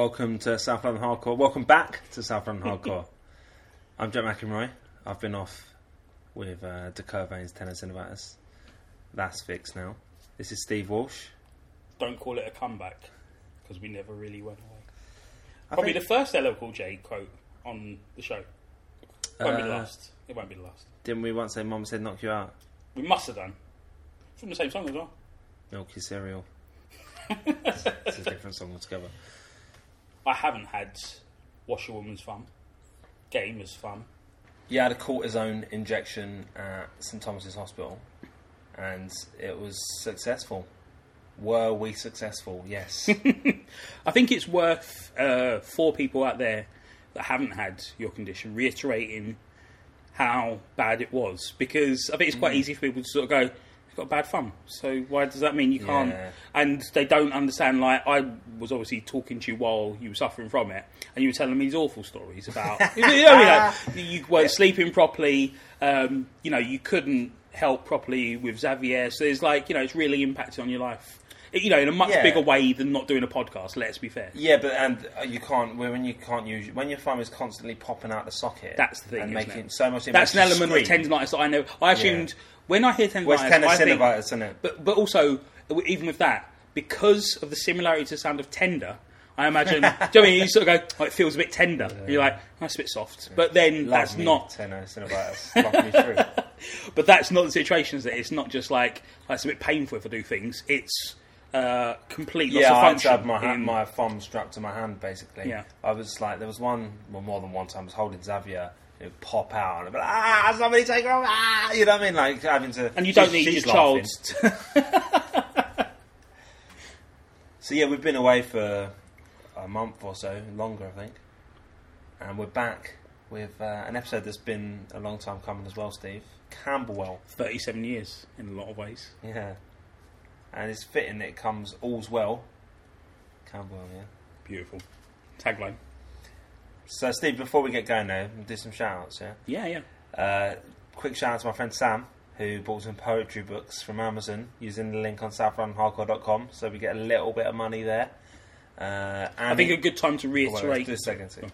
Welcome to South London Hardcore. Welcome back to South London Hardcore. I'm Jack McEnroy. I've been off with uh, De Quervain's tenosynovitis. That's fixed now. This is Steve Walsh. Don't call it a comeback because we never really went away. I Probably think- the first LL Cool J quote on the show. It won't be the Uh, last. It won't be the last. Didn't we once say Mum said knock you out? We must have done. From the same song as well. Milky cereal. it's a different song altogether. I haven't had Washerwoman's fun. Gamer's fun. You had a cortisone injection at St Thomas's Hospital, and it was successful. Were we successful? Yes. I think it's worth uh, for people out there that haven't had your condition reiterating how bad it was because I think it's Mm. quite easy for people to sort of go, "You've got bad fun." So why does that mean you can't? Yeah. And they don't understand. Like I was obviously talking to you while you were suffering from it, and you were telling me these awful stories about you know, mean? like, you weren't sleeping properly. Um, you know, you couldn't help properly with Xavier. So it's like you know, it's really impacted on your life. You know, in a much Yeah. bigger way than not doing a podcast. Let's be fair. Yeah, but and uh, you can't when you can't use when your phone is constantly popping out the socket. That's the thing, and making it? so much. That's an element scream. of tendonitis that I know. I assumed when I hear tendonitis, Well, it's I think, isn't it? but but also even with that, because of the similarity to the sound of tender, I imagine. do you know what I mean? You sort of go, oh, it feels a bit tender. You're like, that's a bit soft, but then Love that's me, not. tenosynovitis. Love me through. But that's not the situation. Is it? It's not just like oh, it's a bit painful if I do things. It's uh, complete loss Yeah, of I had function. my hand, in- my thumb strapped to my hand. Basically, Yeah. I was like, there was one, well, more than one time. I was holding Xavier. It would pop out, and I'd be like, ah, somebody take her off, ah, you know what I mean? Like having to. and you don't need your child. So yeah, we've been away for a month or so, longer I think, and we're back with uh, an episode that's been a long time coming as well, Steve. Camberwell, Thirty-seven years in a lot of ways. yeah, and it's fitting that it comes all's well. Camberwell, yeah. Beautiful tagline. So Steve, before we get going now, we'll do some shout outs, yeah. Yeah, yeah. Uh, quick shout out to my friend Sam, who bought some poetry books from Amazon using the link on southlondonhardcore.com, so we get a little bit of money there. Uh, and I think a good time to Oh, wait, reiterate. a second, Steve.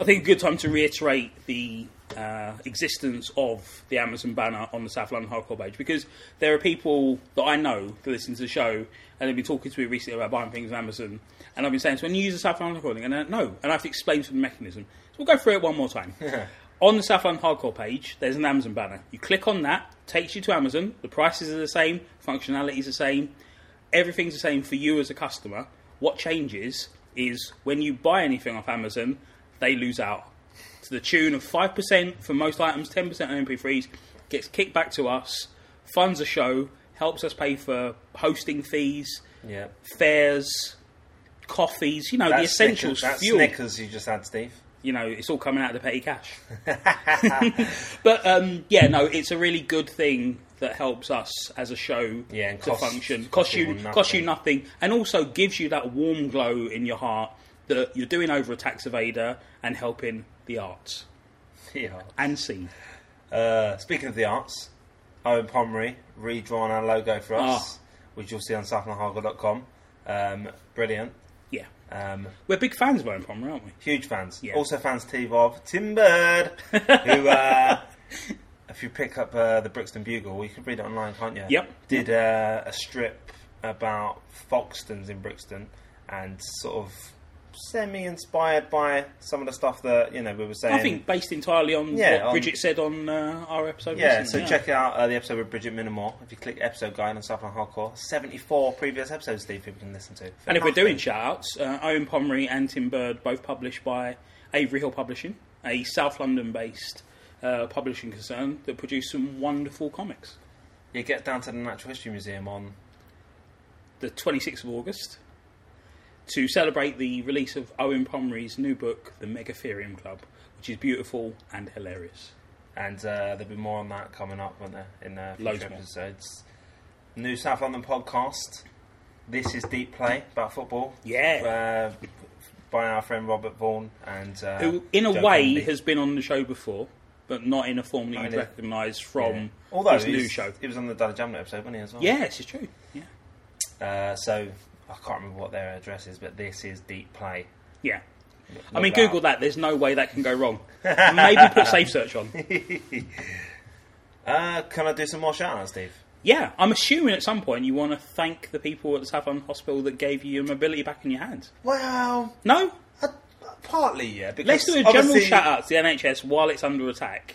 I think a good time to reiterate the uh, existence of the Amazon banner on the South London Hardcore page because there are people that I know that listen to the show and they've been talking to me recently about buying things on Amazon. And I've been saying, so when you use the South London Hardcore, thing, and uh, no, and I have to explain to them the mechanism. So we'll go through it one more time. on the South London Hardcore page, there's an Amazon banner. You click on that, takes you to Amazon. The prices are the same, functionality is the same, everything's the same for you as a customer. What changes is when you buy anything off Amazon, they lose out to the tune of 5% for most items, 10% on MP3s, gets kicked back to us, funds a show, helps us pay for hosting fees, Yeah. fares, coffees, you know, the essentials, Snickers, that's fuel. Snickers you just had, Steve. You know, it's all coming out of the petty cash. but um, yeah, no, it's a really good thing that helps us as a show Yeah, to costs- function. costs you, costs you nothing, and also gives you that warm glow in your heart that you're doing over a tax evader and helping the arts Yeah. and scene. Uh, speaking of the arts, Owen Pomeroy redrawn our logo for us, Ah. which you'll see on southlondonhardcore.com. Um, brilliant. Yeah, Um, we're big fans of Owen Palmer, aren't we? huge fans. Yeah. Also fans, Steve, of Tim Bird, who, uh, if you pick up uh, the Brixton Bugle, you can read it online, can't you? Yep. Did uh, a strip about Foxtons in Brixton and sort of semi-inspired by some of the stuff that, you know, we were saying. I think based entirely on Yeah, what on- Bridget said on uh, our episode. Yeah, recently, so check out uh, the episode with Bridget Minamore. If you click episode guide on South London Hardcore, 74 previous episodes, Steve, people can listen to. And if we're doing shoutouts, uh, Owen Pomeroy and Tim Bird, both published by Avery Hill Publishing, a South London based uh, publishing concern that produce some wonderful comics. You get down to the Natural History Museum on. The 26th of August, to celebrate the release of Owen Pomeroy's new book, The Megatherium Club, which is beautiful and hilarious. And uh, there'll be more on that coming up, won't there, in uh, Loads future more. episodes. New South London podcast. This is Deep Play about football. Yeah. Uh, by our friend Robert Vaughan and uh, Who, in a Joe way, Kennedy. has been on the show before, but not in a form that you'd recognise from Yeah. Although his he new was- show. he was on the Dada Jamlet episode, wasn't he as well? Yes, it's true. Yeah. Uh, so I can't remember what their address is, but this is Deep Play. Yeah. I mean, that Google up. that. There's no way that can go wrong. Maybe put Safe Search on. Uh, can I do some more shout outs, Steve? Yeah, I'm assuming at some point you want to thank the people at the Hospital that gave you your mobility back in your hands. Well, No? uh, partly, yeah. Because Let's do a general shout out to the NHS while it's under attack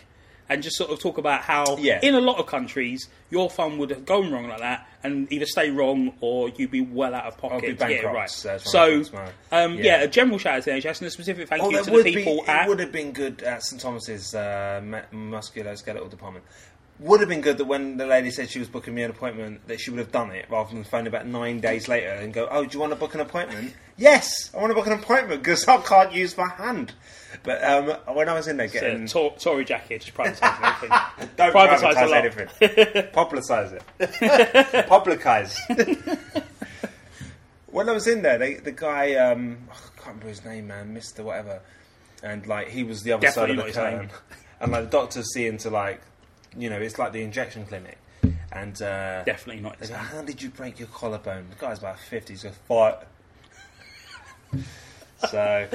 and just sort of talk about how, Yeah. in a lot of countries, your fund would have gone wrong like that and either stay wrong or you'd be well out of pocket get it right. so So, I'm thinking tomorrow. um, yeah. Yeah. a general shout out to the NHS and a specific thank Oh, you to the be. people It would have been good at St Thomas's uh, mu- musculoskeletal department. Would have been good that when the lady said she was booking me an appointment, that she would have done it rather than phone about nine days later and go, "Oh, do you want to book an appointment?" yes, I want to book an appointment because I can't use my hand. But um, when I was in there It's a getting, Tor- Tory jacket, just privatising everything. don't privatise privatise a lot. anything, publicise it, publicise. when I was in there, they, the guy, um, I can't remember his name, man, Mister whatever, and like he was the other Definitely side not of his the name. and like the doctor's seeing to like, you know, it's like the injection clinic, and uh, Definitely not. they go, "How did you break your collarbone?" The guy's about fifty. He's going fight. so,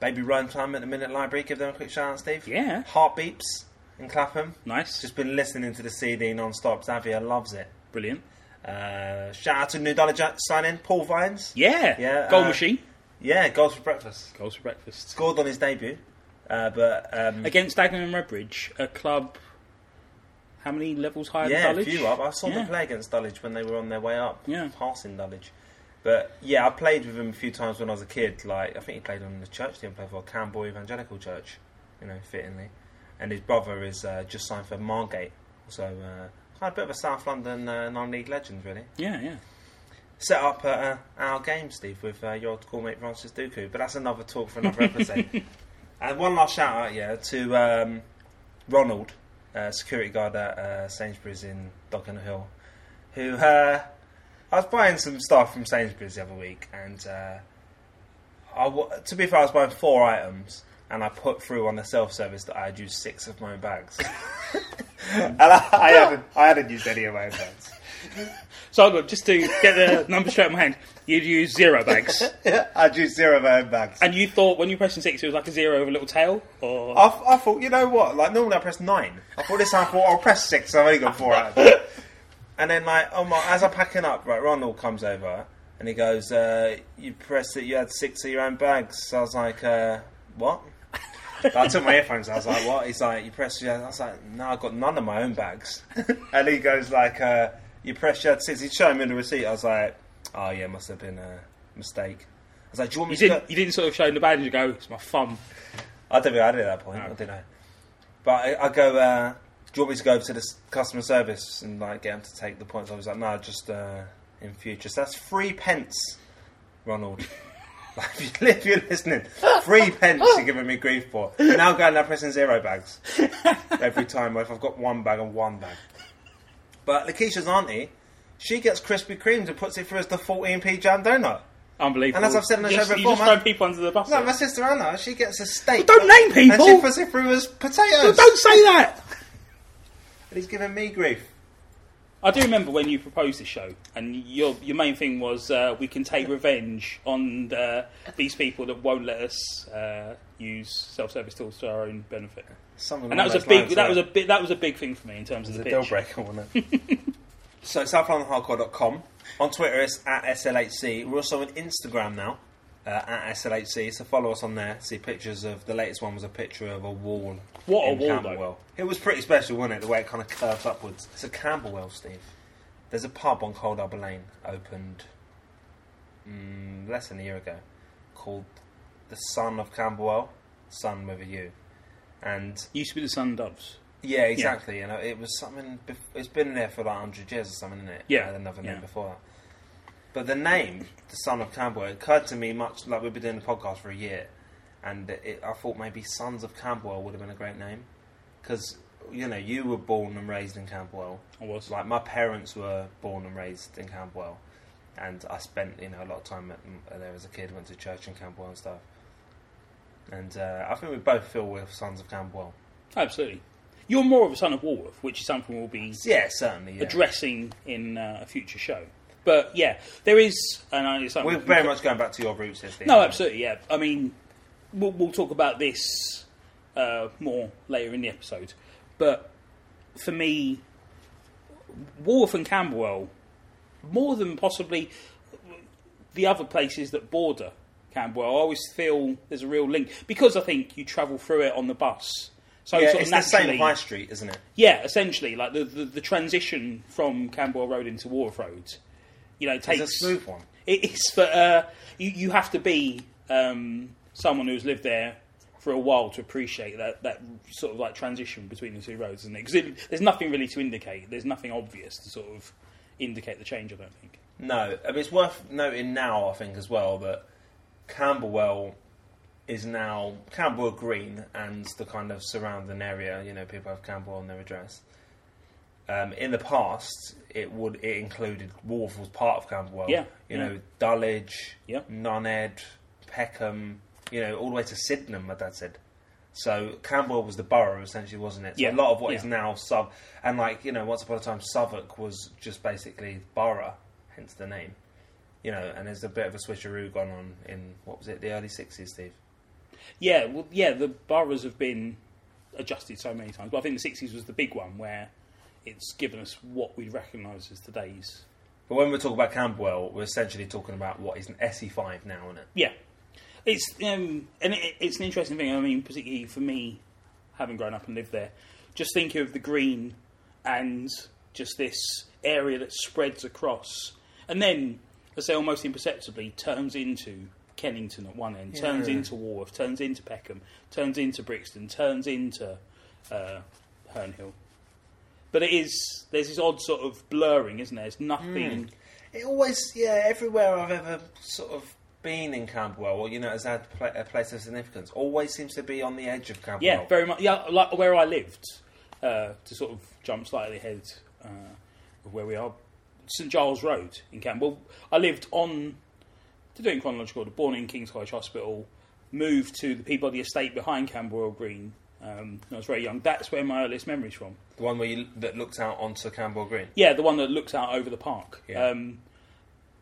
baby Ryan Plum at the Minet Library. Give them a quick shout out, Steve. Yeah. Heartbeeps in Clapham. Nice. Just been listening to the CD non-stop. Xavier loves it. Brilliant. Uh, shout out to New Dollar signing Paul Vines. Yeah. Yeah, Goal uh, machine. Yeah, goals for breakfast. Goals for breakfast. Scored on his debut, uh, but um, Against Dagenham and Redbridge, a club. How many levels higher yeah, than a few up. I saw Yeah. them play against Dulwich when they were on their way up, Yeah. passing Dulwich. But yeah, I played with him a few times when I was a kid. Like I think he played on the church team, played for Camberwell Evangelical Church, you know, fittingly. And his brother is uh, just signed for Margate, so uh, kind of a bit of a South London uh, non-league legend, really. Yeah, yeah. set up at uh, our game, Steve, with uh, your old schoolmate Francis Dooku. But that's another talk for another episode. and one last shout out, yeah, to um, Ronald, uh, security guard at uh, Sainsbury's in Doggin Hill, who uh, I was buying some stuff from Sainsbury's the other week, and uh, I w- to be fair, I was buying four items. And I put through on the self-service that I had used six of my own bags, and I, I hadn't, I hadn't used any of my own bags. So look, just to get the numbers straight in my hand, you'd use zero bags, I'd used zero of my own bags. and you thought when you pressed six, it was like a zero with a little tail, or I, I thought, you know what? Like normally I press nine. I thought this time I thought I'll press six. So I've only got four out. of it. And then like, oh my! As I'm packing up, right, Ronald comes over and he goes, uh, "You pressed it. You had six of your own bags." So I was like, uh, "What?" I took my earphones. I was like, "What?" He's like, "You pressed." Your... I was like, "No, I got none of my own bags." and he goes like, uh, "You pressed your six. He's showing me the receipt. I was like, "Oh yeah, must have been a mistake." I was like, "Do you want me you to?" didn't, go- you didn't sort of show him the badge and go, "It's my thumb." I don't think I did at that point. No. I don't know. But I, I go, uh, do you want me to go to the customer service and like get them to take the points? I was like, no, just uh, in future. So that's three pence, Ronald. If you- if you're listening, three pence you're giving me grief for. Now going now pressing zero bags every time. If I've got one bag and one bag. But Lakeisha's auntie, she gets Krispy Kremes and puts it through as the 14p jam donut. Unbelievable. And as I've said in the show just, you before, just throw people under the bus. No, my sister Anna, she gets a steak. Don't name people. And she puts it through as potatoes. Don't say that. And he's giving me grief. I do remember when you proposed this show, and your your main thing was uh, we can take revenge on uh, these people that won't let us uh, use self service tools to our own benefit. Something And that was a big lines, that yeah. was a big that was a big thing for me in terms of the a deal breaker, wasn't it? so, southlondonhardcore.com. On Twitter, it's at SLHC. We're also on Instagram now, uh, at SLHC. So, follow us on there. See pictures of the latest one was a picture of a wall. What a wall, Camberwell. It was pretty special, wasn't it? The way it kind of curved upwards. It's a Camberwell, Steve. There's a pub on Coldharbour Lane opened mm, less than a year ago called The Sun of Camberwell. Sun with a U. And Used to be the Sun Doves. yeah, exactly. You know, it was something. Bef- it's been there for like hundred years or something, isn't it? Yeah, another name yeah. before that. But the name, the son of Camberwell, occurred to me much like we've been doing the podcast for a year, and it, I thought maybe Sons of Camberwell would have been a great name because you know you were born and raised in Camberwell. I was. Like my parents were born and raised in Camberwell, and I spent you know a lot of time at, there as a kid. Went to church in Camberwell and stuff. And uh, I think we both feel we're sons of Camberwell. Absolutely. You're more of a son of Walworth, which is something we'll be Yeah, certainly. Yeah. addressing in uh, a future show. But yeah, there is, and it's something We're we can very much going back to your roots Steve. No, absolutely, yeah. I mean, we'll, we'll talk about this uh, more later in the episode. But for me, Walworth and Camberwell, more than possibly the other places that border Camberwell, I always feel there's a real link because I think you travel through it on the bus. So Yeah, sort it's of the same high street, isn't it? yeah, essentially, like the, the, the transition from Camberwell Road into Walworth Road, you know, It's takes a smooth one. it is, but uh, you you have to be um, someone who's lived there for a while to appreciate that that sort of like transition between the two roads, isn't it? Because there's nothing really to indicate. There's nothing obvious to sort of indicate the change. I don't think. No, I mean, it's worth noting now, I think, as well, that Camberwell is now Camberwell Green and the kind of surrounding area. You know, people have Camberwell on their address. Um, in the past, it would it included Walworth was part of Camberwell. Yeah, you yeah. know, Dulwich, Yeah. Nunhead, Peckham. You know, all the way to Sydenham. My dad said. So Camberwell was the borough, essentially, wasn't it? So Yeah, a lot of what is yeah. now sub, and like you know, once upon a time, Southwark was just basically borough, hence the name. You know, and there's a bit of a switcheroo gone on in what was it, the early sixties, Steve? Yeah, well, yeah, the boroughs have been adjusted so many times, but I think the '60s was the big one where it's given us what we recognise as today's. But when we talk about Camberwell, we're essentially talking about what is an SE5 now, isn't it? Yeah, it's um, and it, it's an interesting thing. I mean, particularly for me, having grown up and lived there, just thinking of the green and just this area that spreads across, and then, I say, almost imperceptibly turns into Kennington at one end, turns Yeah. into Walworth, turns into Peckham, turns into Brixton, turns into uh, Herne Hill. But it is there's this odd sort of blurring, isn't there? There's nothing. It always, yeah, everywhere I've ever sort of been in Camberwell, or you know, has had pla- a place of significance, always seems to be on the edge of Camberwell. Yeah, very much. Yeah, like where I lived, uh, to sort of jump slightly ahead uh, of where we are, St Giles Road in Camberwell. I lived on, to do it in chronological order, born in King's College Hospital, moved to the Peabody Estate behind Camberwell Green um, when I was very young. That's where my earliest memories from. the one where you that looked out onto Camberwell Green. Yeah, the one that looks out over the park. Yeah. Um,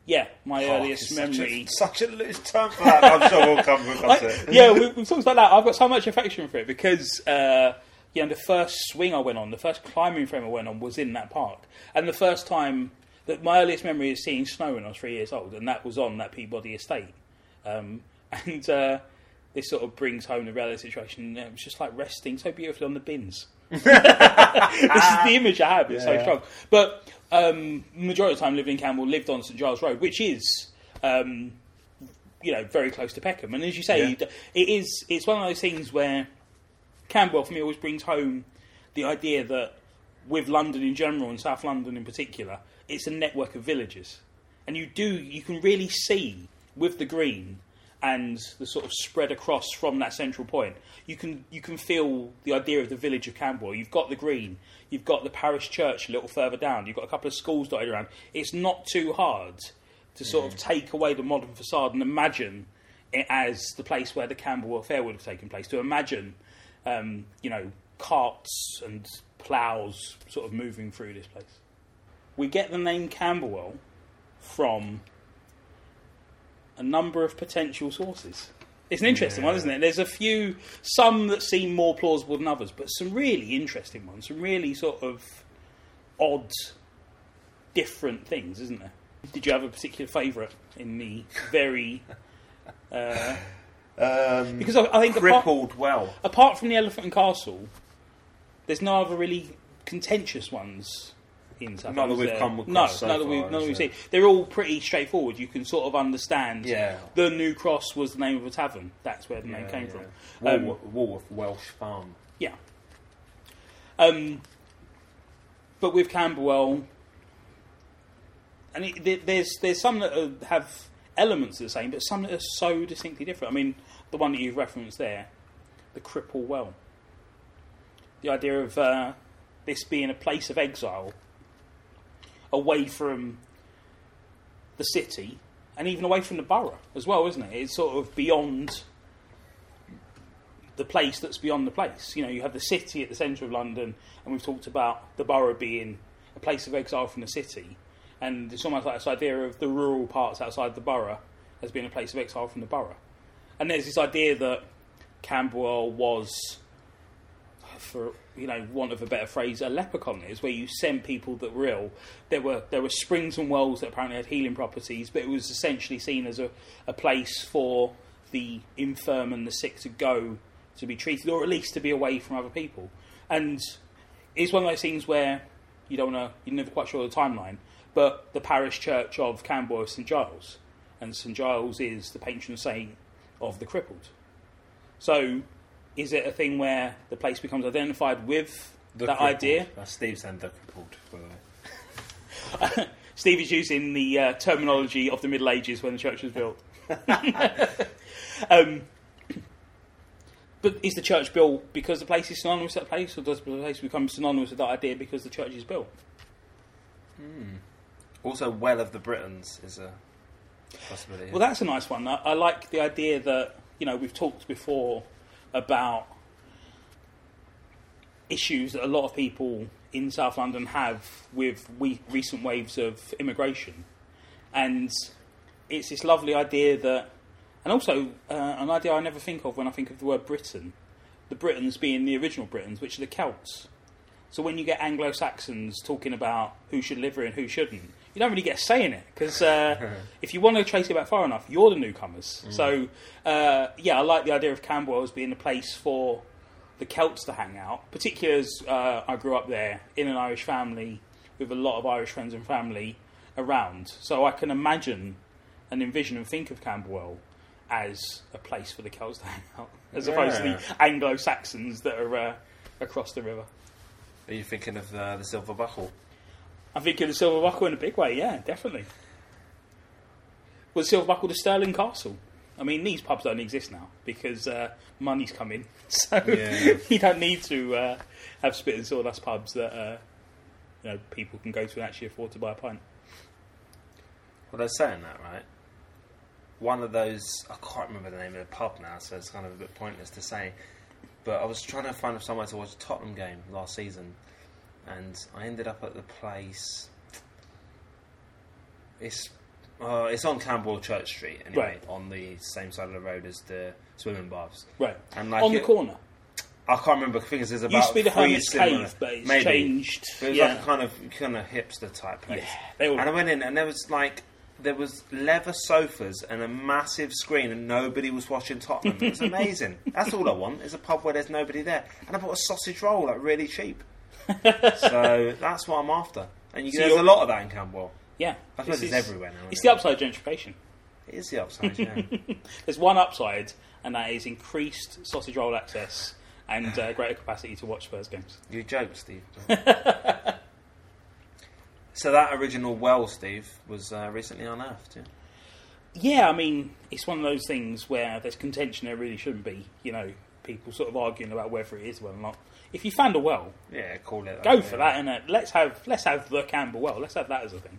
yeah, my Park earliest is memory. Such a, such a loose term for that. I'm sure we'll come across it. yeah, we, we've talked about that. I've got so much affection for it because, uh, you know, the first swing I went on, the first climbing frame I went on was in that park. And the first time that my earliest memory is seeing snow when I was three years old, and that was on that Peabody estate. Um, and uh, this sort of brings home the reality situation. It was just like resting so beautifully on the bins. this is the image I have. It's so Yeah. strong. But um, majority of the time, living in Camberwell, lived on St Giles Road, which is um, you know, very close to Peckham. And as you say, Yeah. it is. It's one of those things where Camberwell, for me, always brings home the idea that with London in general and South London in particular, it's a network of villages, and you do you can really see with the green and the sort of spread across from that central point. You can you can feel the idea of the village of Camberwell. You've got the green, you've got the parish church a little further down, you've got a couple of schools dotted around. It's not too hard to sort of take away the modern facade and imagine it as the place where the Camberwell Fair would have taken place. To imagine, um, you know, carts and ploughs sort of moving through this place. We get the name Camberwell from a number of potential sources. It's an interesting one, isn't it? There's a few, some that seem more plausible than others, but some really interesting ones, some really sort of odd, different things, isn't there? Did you have a particular favourite in the very? Uh, Um, because I, I think apart, well. apart from the Elephant and Castle, there's no other really contentious ones in South Not that we've come across No, so none that we, far, none that we've seen. They're all pretty straightforward. You can sort of understand. Yeah. The New Cross was the name of a tavern. That's where the name came yeah. from. Walworth, Um, Walworth Welsh Farm. Yeah. Um, but with Camberwell, and it, there's there's some that are, have elements of the same, but some that are so distinctly different. I mean, the one that you've referenced there, the Cripple Well. The idea of uh, this being a place of exile, away from the city, and even away from the borough as well, isn't it? It's sort of beyond the place that's beyond the place. You know, you have the city at the centre of London, and we've talked about the borough being a place of exile from the city. and it's almost like this idea of the rural parts outside the borough as being a place of exile from the borough. And there's this idea that Camberwell was, for you know, want of a better phrase, a leper is, where you send people that were ill. There were there were springs and wells that apparently had healing properties, but it was essentially seen as a, a place for the infirm and the sick to go to be treated, or at least to be away from other people. And it's one of those things where you don't want to, you're never quite sure the timeline, but the parish church of Camberwell is St Giles, and St Giles is the patron saint of the crippled. So, is it a thing where the place becomes identified with The that crippled. idea? That's Steve saying the crippled, by the way. Steve is using the uh, terminology of the Middle Ages when the church was built. um, but is the church built because the place is synonymous with that place, or does the place become synonymous with that idea because the church is built? Also, Well of the Britons is a possibility. Well, that's a nice one. I, I like the idea that you know we've talked before about issues that a lot of people in South London have with we, recent waves of immigration, and it's this lovely idea that, and also uh, an idea I never think of when I think of the word Britain, the Britons being the original Britons, which are the Celts. So when you get Anglo Saxons talking about who should live here and who shouldn't, you don't really get a say in it because uh, if you want to trace it back far enough, you're the newcomers. So uh, yeah, I like the idea of Camberwell as being a place for the Celts to hang out, particularly as uh, I grew up there in an Irish family with a lot of Irish friends and family around. So I can imagine and envision and think of Camberwell as a place for the Celts to hang out, as opposed to the Anglo Saxons that are uh, across the river. Are you thinking of uh, the Silver Buckle? I'm thinking of Silver Buckle in a big way, yeah, definitely. Was Silver Buckle to Stirling Castle? I mean, these pubs don't exist now because uh, money's come in, so Yeah. you don't need to uh, have spit and sawdust pubs that uh, you know people can go to and actually afford to buy a pint. Well, they're saying that, right? One of those, I can't remember the name of the pub now, so it's kind of a bit pointless to say. But I was trying to find somewhere to watch a Tottenham game last season, and I ended up at the place. It's uh, it's on Camberwell Church Street, anyway, Right. on the same side of the road as the swimming baths. Right, And like on the it- corner. I can't remember because there's about Used to be the three Hermit's similar- Cave, but it's maybe. changed. But it was like a kind of kind of hipster type place. Yeah, they all- and I went in, and there was like there was leather sofas and a massive screen, and nobody was watching Tottenham. It was amazing. That's all I want is a pub where there's nobody there, and I bought a sausage roll like really cheap. so that's what I'm after. And you, So there's a lot of that in Camberwell. yeah, I suppose it's is- everywhere now. It's the upside gentrification. it? It is the upside. Yeah. There's one upside, and that is increased sausage roll access and uh, greater capacity to watch Spurs games. you joke, Steve. so that original well, Steve, was uh, recently unearthed. Yeah. Yeah, I mean, it's one of those things where there's contention there really shouldn't be. You know, people sort of arguing about whether it is well or not. If you found a well, Yeah, call it. go that, for yeah. that, and let's have let's have the Campbell well. Let's have that as a thing.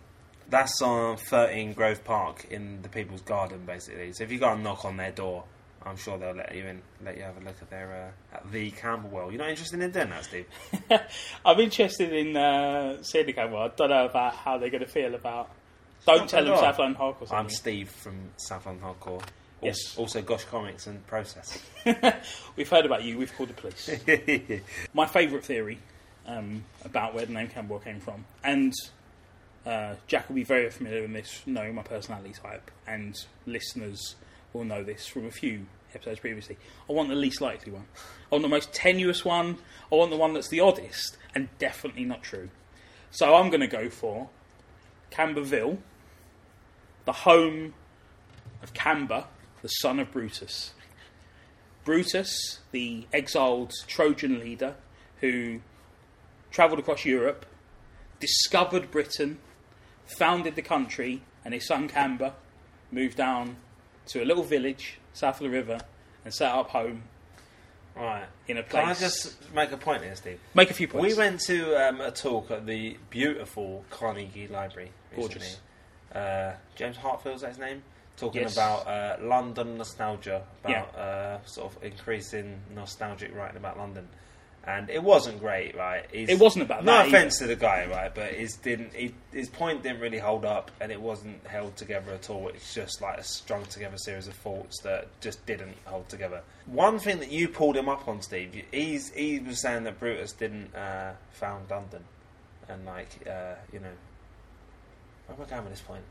That's on 13 Grove Park in the People's Garden, basically. So if you go and knock on their door, I'm sure they'll let you in, let you have a look at their uh, at the Camberwell. You're not interested in doing that, Steve? I'm interested in uh, seeing the Campbell. I don't know about how they're going to feel about. Don't not tell them. South London Hardcore. I'm. Steve from South London Hardcore. Yes. Also, Gosh Comics and Process. We've heard about you. We've called the police. My favourite theory um, about where the name Camberwell came from, and uh, Jack will be very familiar with this, knowing my personality type, and listeners will know this from a few episodes previously. I want the least likely one. I want the most tenuous one. I want the one that's the oddest, and definitely not true. So I'm going to go for Camberville, the home of Camber, the son of Brutus. Brutus, the exiled Trojan leader who travelled across Europe, discovered Britain, founded the country, and his son Camber moved down to a little village south of the river and set up home right. in a place. Can I just make a point here, Steve? make a few points? We went to um, a talk at the beautiful Carnegie Library. recently. Gorgeous. Uh, James Heartfield's that his name? Talking Yes. about uh, London nostalgia, about uh, sort of increasing nostalgic writing about London. and it wasn't great, right? It wasn't about no that offense to the guy, right? But his didn't he, his point didn't really hold up, and it wasn't held together at all. It's just like a strung together series of thoughts that just didn't hold together. One thing that you pulled him up on, Steve, he's he was saying that Brutus didn't uh, found London, and like uh, you know, where am I going with this point?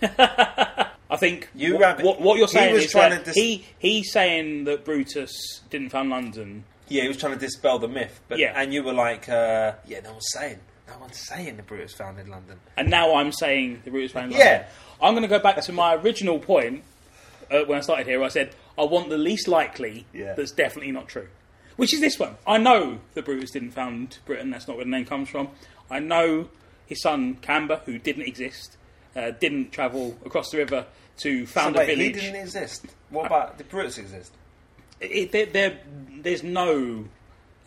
I think You what, rabbit. what, what you're saying was is trying that to dis- he he's saying that Brutus didn't found London. Yeah, he was trying to dispel the myth, but Yeah. and you were like, uh, yeah, no one's saying, no one's saying the Brutus found in London. And now I'm saying the Brutus found Yeah. London. I'm going to go back to my original point uh, when I started here. I said I want the least likely Yeah. that's definitely not true, which is this one. I know that Brutus didn't found Britain. That's not where the name comes from. I know his son Camber, who didn't exist, uh, didn't travel across the river to found so a wait, he didn't exist. What about the Brutus exist? it, there, there, there's no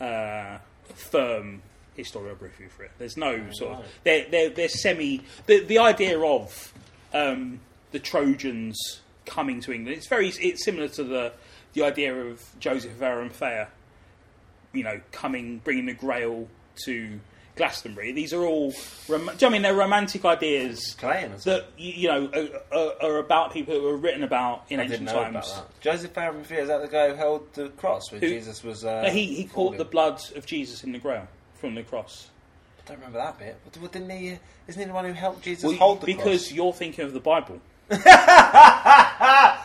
uh, firm historiography for it. There's no sort of they're, they're, they're semi the the idea of um, the Trojans coming to England. It's very it's similar to the the idea of Joseph of Arimathea, you know, coming bringing the Grail to Glastonbury. These are all rom- do you I mean they're romantic ideas that you you know are, are, are about people who were written about in I ancient know times. Joseph Arimathea is that the guy who held the cross when Who- Jesus was? Uh, No, he he caught the blood of Jesus in the ground from the cross. I don't remember that bit. But didn't he? uh, Isn't he the one who helped Jesus Well, hold the because cross? you're thinking of the Bible. that's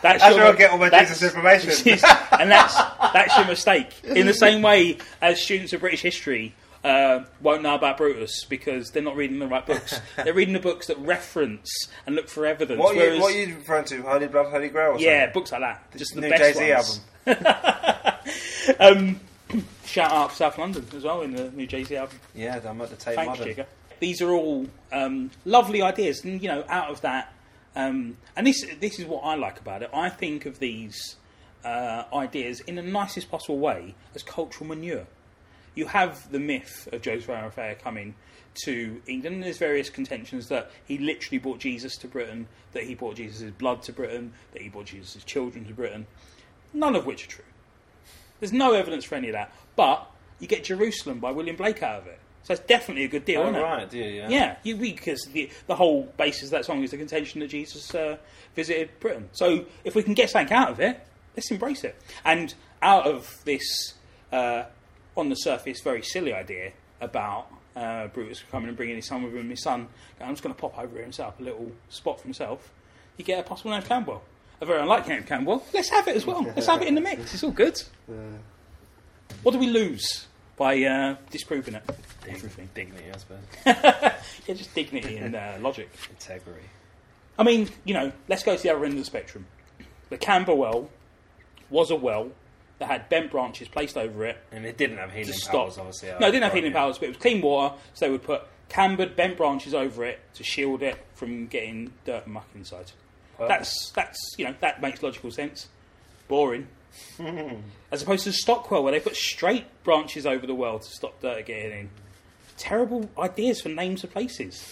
That's your- where I get all my Jesus information. and that's that's your mistake. In the same way as students of British history uh, won't know about Brutus because they're not reading the right books. they're reading the books that reference and look for evidence. What are, you, what are you referring to? Holy Blood, Holy Grail? Or yeah, books like that. Just the New best Jay Z ones. album. Um, shout out to South London as well in the new Jay Z album. Yeah, I'm at the Tate Thanks, Modern. Jigger. These are all um, lovely ideas, and you know, out of that, um, and this this is what I like about it. I think of these uh, ideas in the nicest possible way as cultural manure. You have the myth of Joseph Arimathea coming to England. and There's various contentions that he literally brought Jesus to Britain, that he brought Jesus' blood to Britain, that he brought Jesus' children to Britain. None of which are true. There's no evidence for any of that. But you get Jerusalem by William Blake out of it. So it's definitely a good deal, Oh, isn't it? right, you? Yeah. Yeah, you, because the, the whole basis of that song is the contention that Jesus uh, visited Britain. So if we can get something out of it, let's embrace it. And out of this, uh, on the surface, very silly idea about uh, Brutus coming and bringing his son with him, his son, I'm just going to pop over here and set up a little spot for himself, you get a possible name Camberwell. A very unlikely name Camberwell. Let's have it as well. Let's have it in the mix. It's all good. What do we lose by uh, disproving it? Everything. Dignity, I suppose. Yeah, just dignity and uh, logic. Integrity. I mean, you know, let's go to the other end of the spectrum. The Camberwell was a well that had bent branches placed over it And it didn't have healing to powers, stop. obviously. no, it didn't have healing powers, but it was clean water, so they would put cambered, bent branches over it to shield it from getting dirt and muck inside. Well, That's that's you know that makes logical sense. Boring. As opposed to Stockwell, where they put straight branches over the well to stop dirt getting in. Terrible ideas for names of places.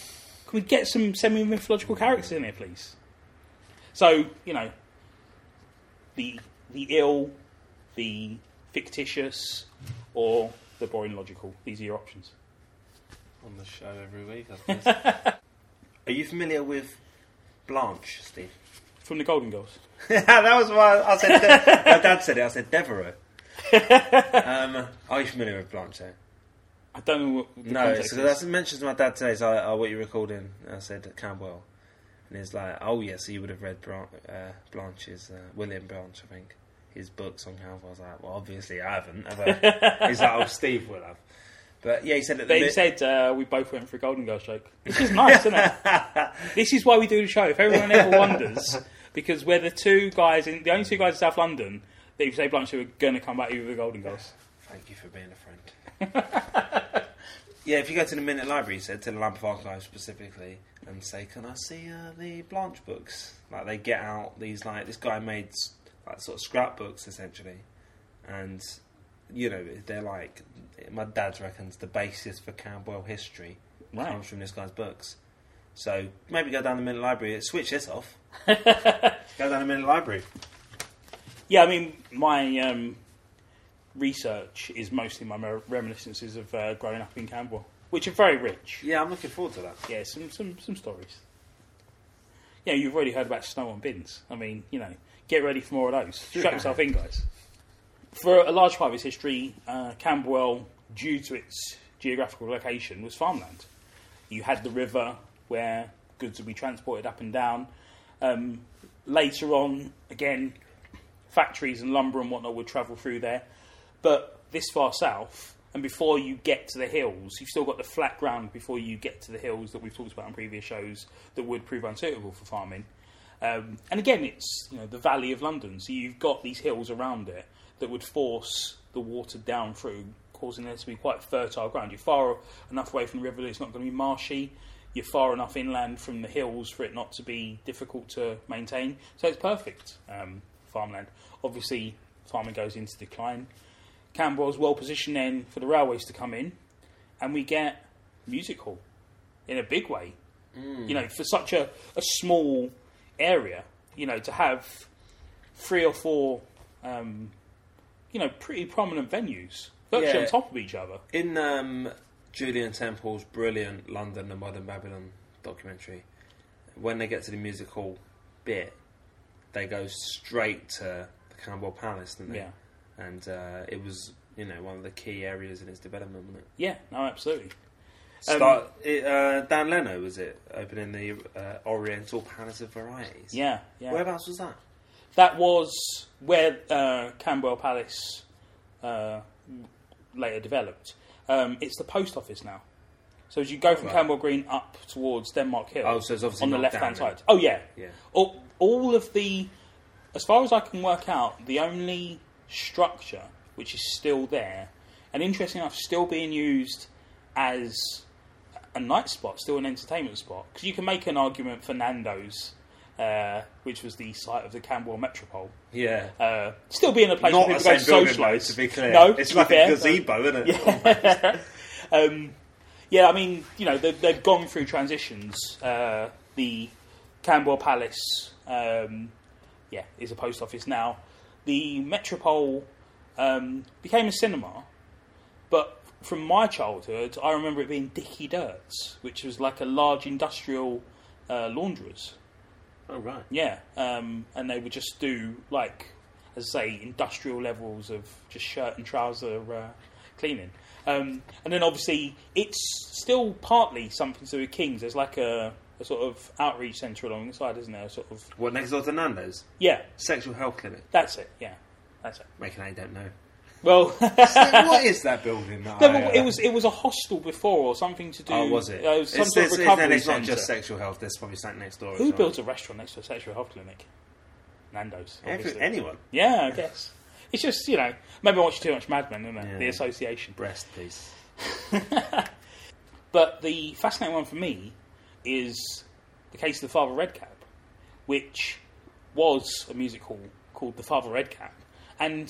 Can we get some semi mythological characters in here, please? So you know, the the ill, the fictitious, or the boring logical. These are your options. on the show every week. I suppose. Are you familiar with Blanche, Steve? From the Golden Girls. that was why I said. De- my dad said it. I said Devereaux. um, are you familiar with Blanche? Though? I don't know what No, so that's mentioned to my dad today. So, I, oh, what you recording? I said Camberwell, and he's like, "Oh yes, you would have read Bran- uh, Blanche's uh, William Blanch, I think, his books on Camberwell." I was like, "Well, obviously I haven't." Have I? he's like, "Oh, Steve will have." But yeah, he said that. But the he said uh, we both went for a Golden Girls joke. Which is nice, isn't it? this is why we do the show. If everyone ever wonders, because we're the two guys, in, the only two guys in South London that if you say Blanche are going to come back with the Golden Girls. Thank you for being a friend. yeah, if you go to the Minet Library, he said to the Lambeth Archives specifically, and say, "Can I see uh, the Blanche books?" Like they get out these like this guy made like sort of scrapbooks essentially, and you know they're like my dad reckons the basis for Camberwell history Right. comes from this guy's books. So maybe go down the Minet Library, switch this off, go down the Minet Library. Yeah, I mean, my um, research is mostly my reminiscences of uh, growing up in Camberwell, which are very rich. Yeah, I'm looking forward to that. Yeah, some some some stories. Yeah, you've already heard about snow on bins. I mean, you know, get ready for more of those. Strap yourself in, guys. For a large part of its history, uh, Camberwell, due to its geographical location, was farmland. You had the river where goods would be transported up and down. Um, later on, again, factories and lumber and whatnot would travel through there. But this far south, and before you get to the hills, you've still got the flat ground before you get to the hills that we've talked about in previous shows that would prove unsuitable for farming. Um, and again, it's you know the Valley of London, so you've got these hills around it that would force the water down through, causing there to be quite fertile ground. You're far enough away from the river that it's not going to be marshy. You're far enough inland from the hills for it not to be difficult to maintain. So it's perfect um, farmland. Obviously, farming goes into decline. Camberwell's well positioned then for the railways to come in, and we get music hall in a big way. You know, for such a, a small area, you know, to have three or four, um, you know, pretty prominent venues virtually Yeah. on top of each other. In um, Julien Temple's brilliant London and Modern Babylon documentary, when they get to the musical bit, they go straight to the Camberwell Palace, don't they? Yeah, And uh, it was, you know, one of the key areas in its development, wasn't it? yeah, no, absolutely. Um, Start, it, uh, Dan Leno was it opening the uh, Oriental Palace of Varieties? Yeah, yeah. Whereabouts was that? That was where uh, Camberwell Palace uh, later developed. Um, it's the post office now. So as you go from Right. Camberwell Green up towards Denmark Hill, Oh, so it's obviously on the not left hand down side. Oh yeah, Yeah. all, all of the, as far as I can work out, the only structure which is still there, and interesting enough, still being used as a night spot, still an entertainment spot, because you can make an argument for Nando's, uh, which was the site of the Camberwell Metropole, Yeah. uh, still being a place Not where the people go same to socialise. to be clear. No, it's like fair, a gazebo, isn't it? yeah. um, yeah, I mean, you know, they've, they've gone through transitions. Uh, the Camberwell Palace, um, yeah, is a post office now. The Metropole um, became a cinema, but from my childhood, I remember it being Dicky Dirt's, which was like a large industrial uh, laundress. Oh, right. Yeah, um, and they would just do like, as I say, industrial levels of just shirt and trouser uh, cleaning. Um, and then obviously it's still partly something to do with Kings. There's like a, a sort of outreach centre along the side, isn't there? Sort of What, next door to Nando's? yeah, Sexual health clinic. that's it. Yeah, that's it. Making I don't know. Well, what is that building? That no, I, uh, it was it was a hostel before or something to do. Oh, was it? Uh, it was some it's, sort it's, of recovery it's not just sexual health. There's probably something next door. Who well. built a restaurant next to a sexual health clinic? Nando's. Every, obviously. anyone? Yeah, I guess. It's just, you know, maybe I watch too much Mad Men, isn't it? Yeah. The association. Breast piece. But the fascinating one for me is the case of the Father Redcap, which was a music hall called The Father Redcap. And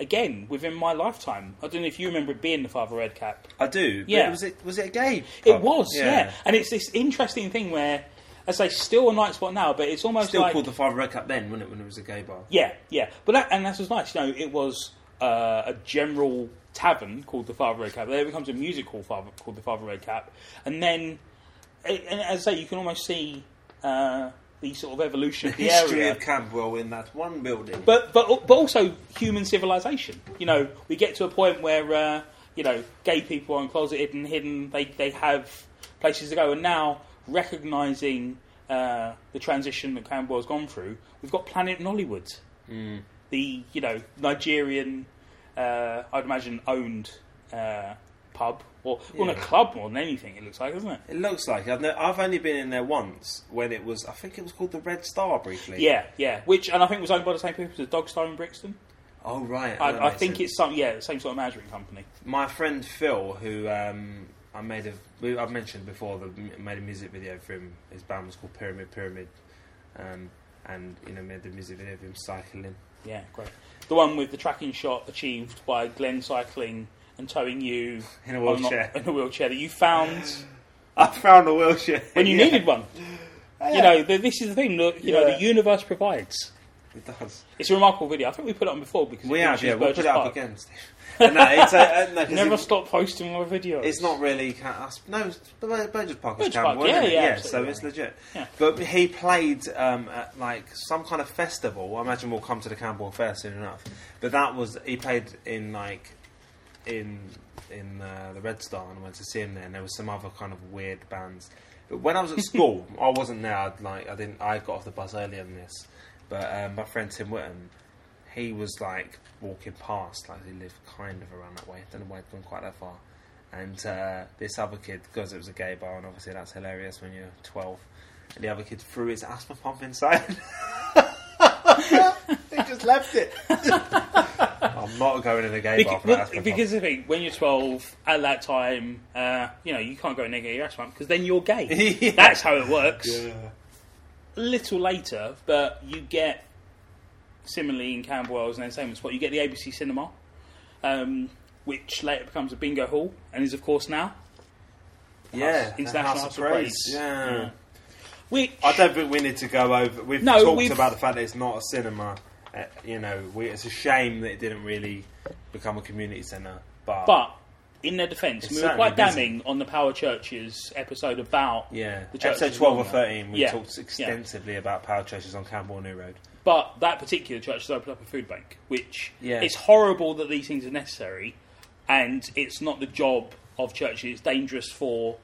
again, within my lifetime, I don't know if you remember it being The Father Redcap. I do. but Yeah. Was it was it a gay? It was, yeah. And it's this interesting thing where, as I say, still a night spot now, but it's almost Still like. called the Father Red Cup then, wasn't it? When it was a gay bar. Yeah, yeah. But that, and that was nice. You know, it was uh, a general tavern called the Father Red Cap. Then it becomes a music hall father, called the Father Red Cap, and then, and as I say, you can almost see uh, the sort of evolution of the History area. of Camberwell in that one building. but but but also human civilization. You know, we get to a point where uh, you know gay people are closeted and hidden. They they have places to go, and now recognizing uh, the transition that Camberwell's gone through, we've got Planet Nollywood, Mm. the you know Nigerian, uh, I'd imagine owned uh, pub or well, a club more than anything. It looks like, doesn't it? It looks like I've, I've only been in there once when it was. I think it was called the Red Star briefly. Yeah, yeah. Which and I think was owned by the same people as the Dog Star in Brixton. Oh right. I, I think sense. it's some yeah, the same sort of management company. my friend Phil, who um, I made a, I've mentioned before, that made a music video for him. His band was called Pyramid Pyramid, um, and you know made the music video of him cycling. Yeah, great. The one with the tracking shot achieved by Glenn cycling and towing you In a wheelchair. in a wheelchair that you found I found a wheelchair when you Yeah. needed one. Yeah. You know, the, this is the thing. Look, you know, the universe provides. It does. It's a remarkable video. I think we put it on before because We have, yeah. We'll put it up Park. again, no, it's a, uh, no, Never it- stop posting more videos. It's not really. Us- No, it's- the Bur- Burgess Park is Park, yeah, it? yeah, so it's legit. Yeah. But he played um, at like some kind of festival. I imagine we'll come to the Camberwell Fair soon enough. But that was he played in like in in uh, the Red Star, and I went to see him there. And there was some other kind of weird bands. But when I was at school, I wasn't there. I'd, like I didn't. I got off the bus earlier than this. But um, my friend Tim Whittam, he was like walking past, like he lived kind of around that way. I Don't know why he'd gone quite that far. And uh, this other kid, because it was a gay bar, and obviously that's hilarious when you're 12. And the other kid threw his asthma pump inside. he just left it. I'm not going in a gay bar Because, for that asthma because the thing, when you're 12, at that time, uh, you know, you can't go and get your ass because then you're gay. Yeah. That's how it works. Yeah. A little later, but you get, similarly in Camberwell's and Entertainment Spot, you get the ABC Cinema, um, which later becomes a bingo hall, and is, of course, now. Yeah, the International House House of of Praise. Praise. Yeah. Yeah. Which, I don't think we need to go over. We've No, talked we've- about the fact that it's not a cinema. Uh, you know, we, it's a shame that it didn't really become a community centre. But, but, in their defence, we were quite damning on the Power Churches episode about yeah, the churches episode twelve or thirteen, we Yeah, talked yeah. extensively about power churches on Camberwell New Road. But that particular church has opened up a food bank, which Yeah. it's horrible that these things are necessary, and it's not the job of churches. It's dangerous for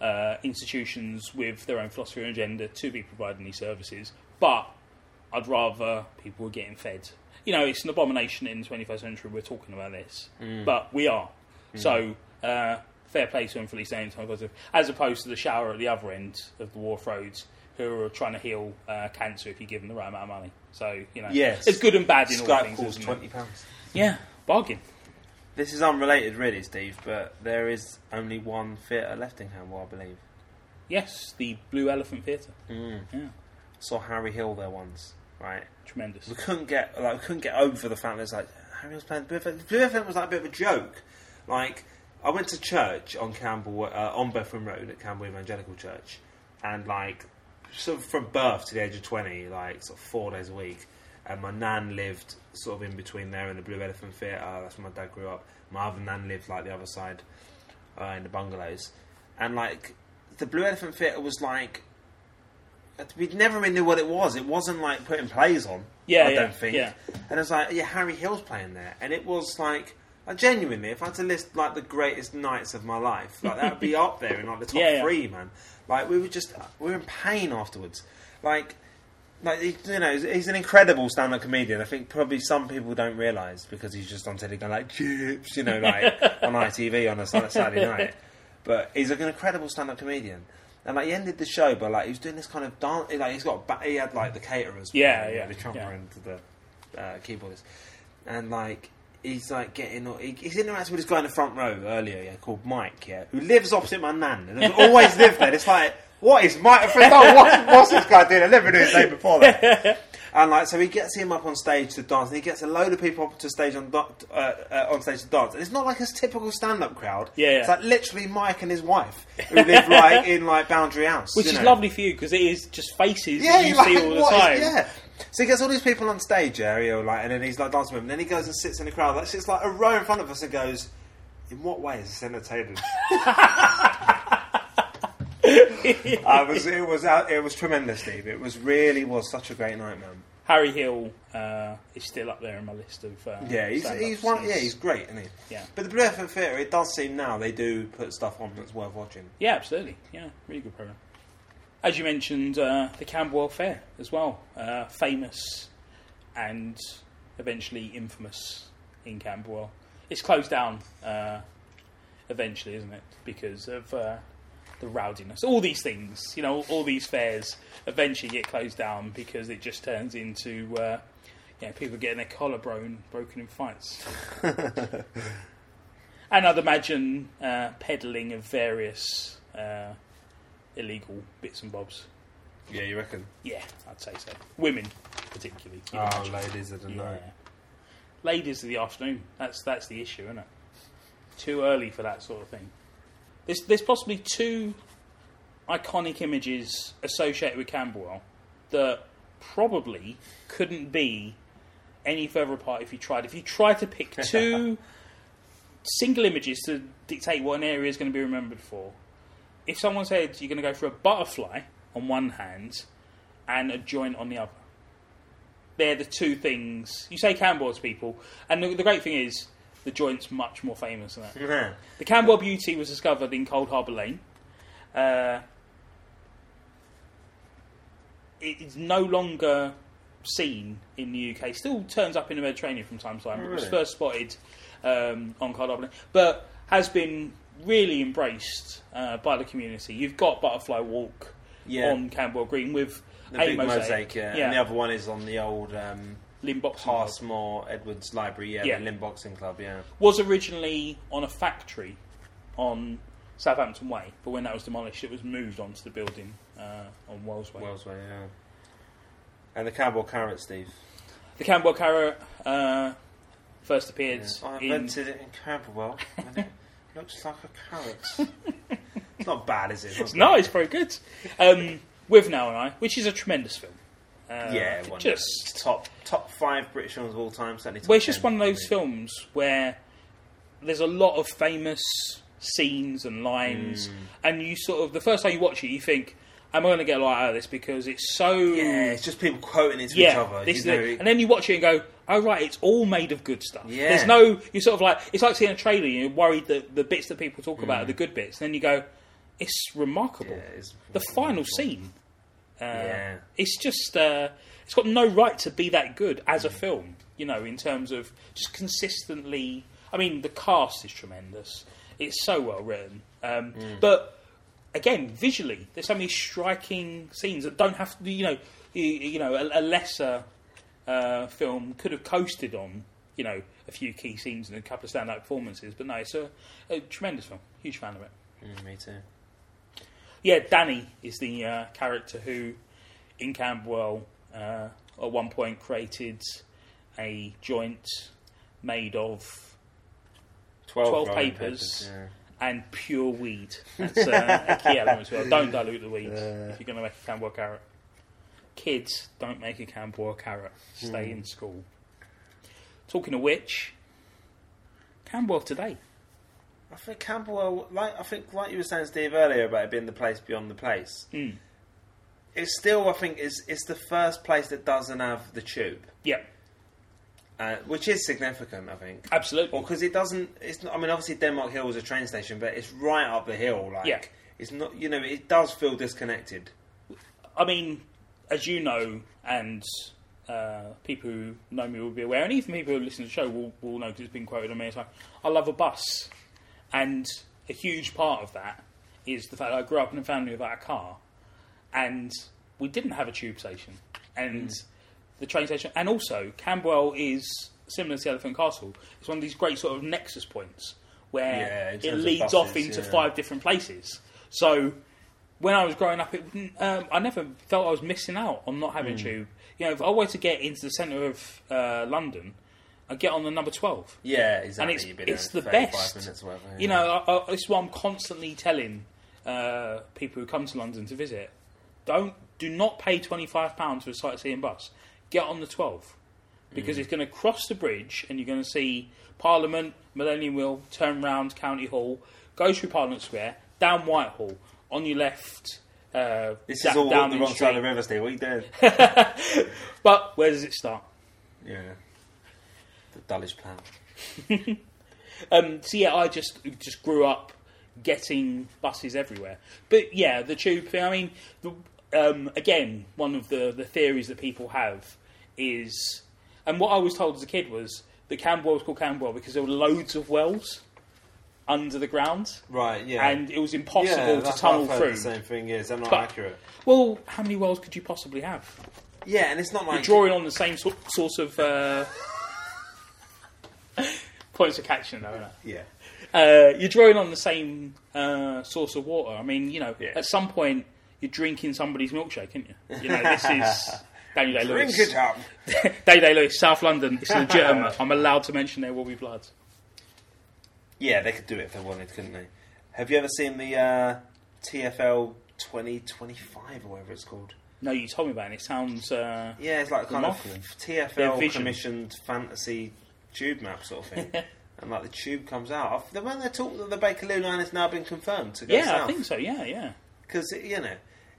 uh, institutions with their own philosophy and agenda to be providing these services. But I'd rather people were getting fed. You know, it's an abomination in the 21st century. We're talking about this, Mm. but we are. So uh, fair play to him for at least saying something as opposed to the shower at the other end of the Walworth Roads. Who are trying to heal uh, cancer if you give them the right amount of money? So you know, Yes. it's good and bad in all Skype things. calls isn't twenty pounds. Yeah, bargain. This is unrelated, really, Steve. But there is only one theatre left in Camberwell, I believe. Yes, the Blue Elephant Theatre. Mm. Yeah, Saw Harry Hill there once, right? tremendous. we couldn't get like we couldn't get over the fact that it's like Harry was playing the Blue Elephant. Blue Elephant was like a bit of a joke. Like I went to church on Camberwell uh, on Bethwin Road at Camberwell Evangelical Church, and like sort of from birth to the age of twenty, like sort of four days a week. And my nan lived sort of in between there and the Blue Elephant Theatre. That's where my dad grew up. My other nan lived like the other side uh, in the bungalows, and like the Blue Elephant Theatre was like we never really knew what it was. It wasn't like putting plays on. Yeah, I yeah, don't think. yeah. And it's like, yeah, Harry Hill's playing there, and it was like, like, genuinely, if I had to list like the greatest nights of my life, like that would be up there in like the top Yeah, three, man. Like we were just, we were in pain afterwards. Like, like you know, he's, an incredible stand-up comedian. I think probably some people don't realise because he's just on telly going like chips, you know, like on ITV on a Saturday night. But he's like an incredible stand-up comedian. And like he ended the show, but like he was doing this kind of dance. Like he's got, ba- he had like the caterers, Yeah, yeah, the trumpeter yeah. and the uh, keyboardist, and like he's like getting, he, he's interacting with this guy in the front row earlier, yeah, called Mike, yeah, who lives opposite my nan and has always lived there. It's like, what is Mike? I thought, what, what's this guy doing? I never knew his name before that. And like, so he gets him up on stage to dance, and he gets a load of people up to stage on uh, uh, on stage to dance. And it's not like a typical stand-up crowd. Yeah, yeah. It's like literally Mike and his wife who live like in like Boundary House, Which is know. lovely for you because it is just faces Yeah, that you like, see all the what is- time. yeah. So he gets all these people on stage, yeah, like, and then he's like dancing with them. And then he goes and sits in the crowd, like sits like a row in front of us, and goes, "In what way is this entertaining?" I was, it was, out, it was tremendous, Steve. It was really was such a great night, man. Harry Hill uh, is still up there in my list of. Uh, Yeah, he's, he's one. Yeah, he's great, isn't he? Yeah. But the Blue Elephant Theatre, it does seem now they do put stuff on that's worth watching. Yeah, absolutely. Yeah, really good program. As you mentioned, uh, the Camberwell Fair as well, uh, famous and eventually infamous in Camberwell. It's closed down uh, eventually, isn't it? Because of uh, the rowdiness. All these things, you know, all these fairs eventually get closed down because it just turns into, uh, you know, people getting their collarbone broken in fights. and I'd imagine uh, peddling of various uh, illegal bits and bobs. Yeah, you reckon? Yeah, I'd say so. Women, particularly. Oh, imagine. ladies of the Yeah. night. Ladies of the afternoon. That's that's the issue, isn't it? Too early for that sort of thing. There's there's possibly two iconic images associated with Camberwell that probably couldn't be any further apart if you tried. If you tried to pick two single images to dictate what an area is going to be remembered for, if someone said you're going to go for a butterfly on one hand and a joint on the other, they're the two things. You say Camberwell to people, and the, the great thing is the joint's much more famous than that. Yeah. The Camberwell Beauty was discovered in Coldharbour Lane. Uh, it is no longer seen in the UK. Still turns up in the Mediterranean from time to time. Oh, It was first spotted um, on Coldharbour Lane, but has been really embraced uh, by the community. You've got Butterfly Walk Yeah. on Camberwell Green with the a big mosaic. mosaic, yeah. Yeah. And the other one is on the old um, Lynn Boxing Club. Edwards Library, yeah, Yeah. the Lynn Boxing Club, yeah. was originally on a factory on Southampton Way, but when that was demolished, it was moved onto the building uh, on Wells Way. Wellsway, yeah. And the Camberwell Carrot, Steve. The Camberwell Carrot uh, first appeared Yeah. I in. it in Camberwell, and it looks like a carrot. it's not bad, is it? It's not No, it's very good. Um, Withnail and I, which is a tremendous film. Uh, Yeah, just top top five British films of all time. Certainly, well, it's just one of those films where there's a lot of famous scenes and lines, Mm. and you sort of the first time you watch it, you think, "Am I going to get a lot out of this?" Because it's so Yeah, it's just people quoting into each yeah, other. this you know, it. and then you watch it and go, "Oh right, it's all made of good stuff." Yeah. There's no, you're sort of like, it's like seeing a trailer. You're worried that the bits that people talk about Mm. are the good bits. And then you go, "It's remarkable." yeah, it's the final wonderful. scene, uh, Yeah. it's just, uh, it's got no right to be that good as a film. You know, in terms of just consistently. I mean, the cast is tremendous. It's so well written, um, Mm. but again, visually, there's so many striking scenes that don't have to. You know, you, you know, a, a lesser uh, film could have coasted on. You know, a few key scenes and a couple of standout performances, but no, it's a, a tremendous film. Huge fan of it. Mm, me too. Yeah, Danny is the uh, character who, in Camberwell, uh, at one point created a joint made of Twelve, 12 rolling papers. yeah. and pure weed. That's uh, a key element as well. Don't dilute the weed if you're going to make a Camberwell carrot. Kids, don't make a Camberwell carrot. Stay in school. Talking of which, Camberwell today. I think Camberwell, like I think, like you were saying, Steve earlier about it being the place beyond the place. Mm. It's still, I think, is it's the first place that doesn't have the tube, Yeah, uh, which is significant, I think. absolutely. Because it doesn't. It's not. I mean, obviously Denmark Hill is a train station, but it's right up the hill. Like, Yeah. it's not. You know, it does feel disconnected. I mean, as you know, and uh, people who know me will be aware, and even people who listen to the show will, will know because it's been quoted on many times. I love a bus, and a huge part of that is the fact that I grew up in a family without a car, and we didn't have a tube station, and the train station, and also Camberwell is similar to the Elephant Castle. It's one of these great sort of nexus points where in it leads buses, off into yeah. five different places. So when I was growing up, it, wouldn't- um, I never felt I was missing out on not having tube. You know, if I were to get into the centre of uh, London, I'd get on the number 12. Yeah, exactly. it's- it's the best. Whatever, You know, I, I, it's what I'm constantly telling uh, people who come to London to visit. Don't do not pay twenty five pounds for a sightseeing bus. Get on the twelve because it's going to cross the bridge and you're going to see Parliament, Millennium Wheel, turn round County Hall, go through Parliament Square, down Whitehall, on your left. Uh, This da- is all down the wrong street. side of the river, Steve. What are you doing? But where does it start? yeah. The plan. Um, so yeah, I just just grew up getting buses everywhere. But yeah, the tube thing. I mean, the, um, again, one of the the theories that people have is, and what I was told as a kid was the Camberwell was called Camberwell because there were loads of wells under the ground, Right. Yeah. and it was impossible yeah, to tunnel what I've heard through. The same thing is. They're not But- accurate. Well, how many wells could you possibly have? Yeah, and it's not like You're drawing on the same sort, sort of uh, points of catching, though, isn't it? Yeah. uh, you're drawing on the same uh, source of water. I mean, you know, Yeah. at some point you're drinking somebody's milkshake, aren't you? You know, this is Daniel Day Drink Lewis. it up. Daniel Day Lewis, South London. It's legitimate. I'm allowed to mention there will be blood. Yeah, they could do it if they wanted, couldn't they? Have you ever seen the uh, TFL 2025 or whatever it's called? No, you told me about it. It sounds. Uh, Yeah, it's like kind of TFL commissioned fantasy tube map sort of thing. and like the tube comes out. I've- The when they talk that the Bakerloo line has now been confirmed to go yeah, south. I think so. Yeah, yeah. because you know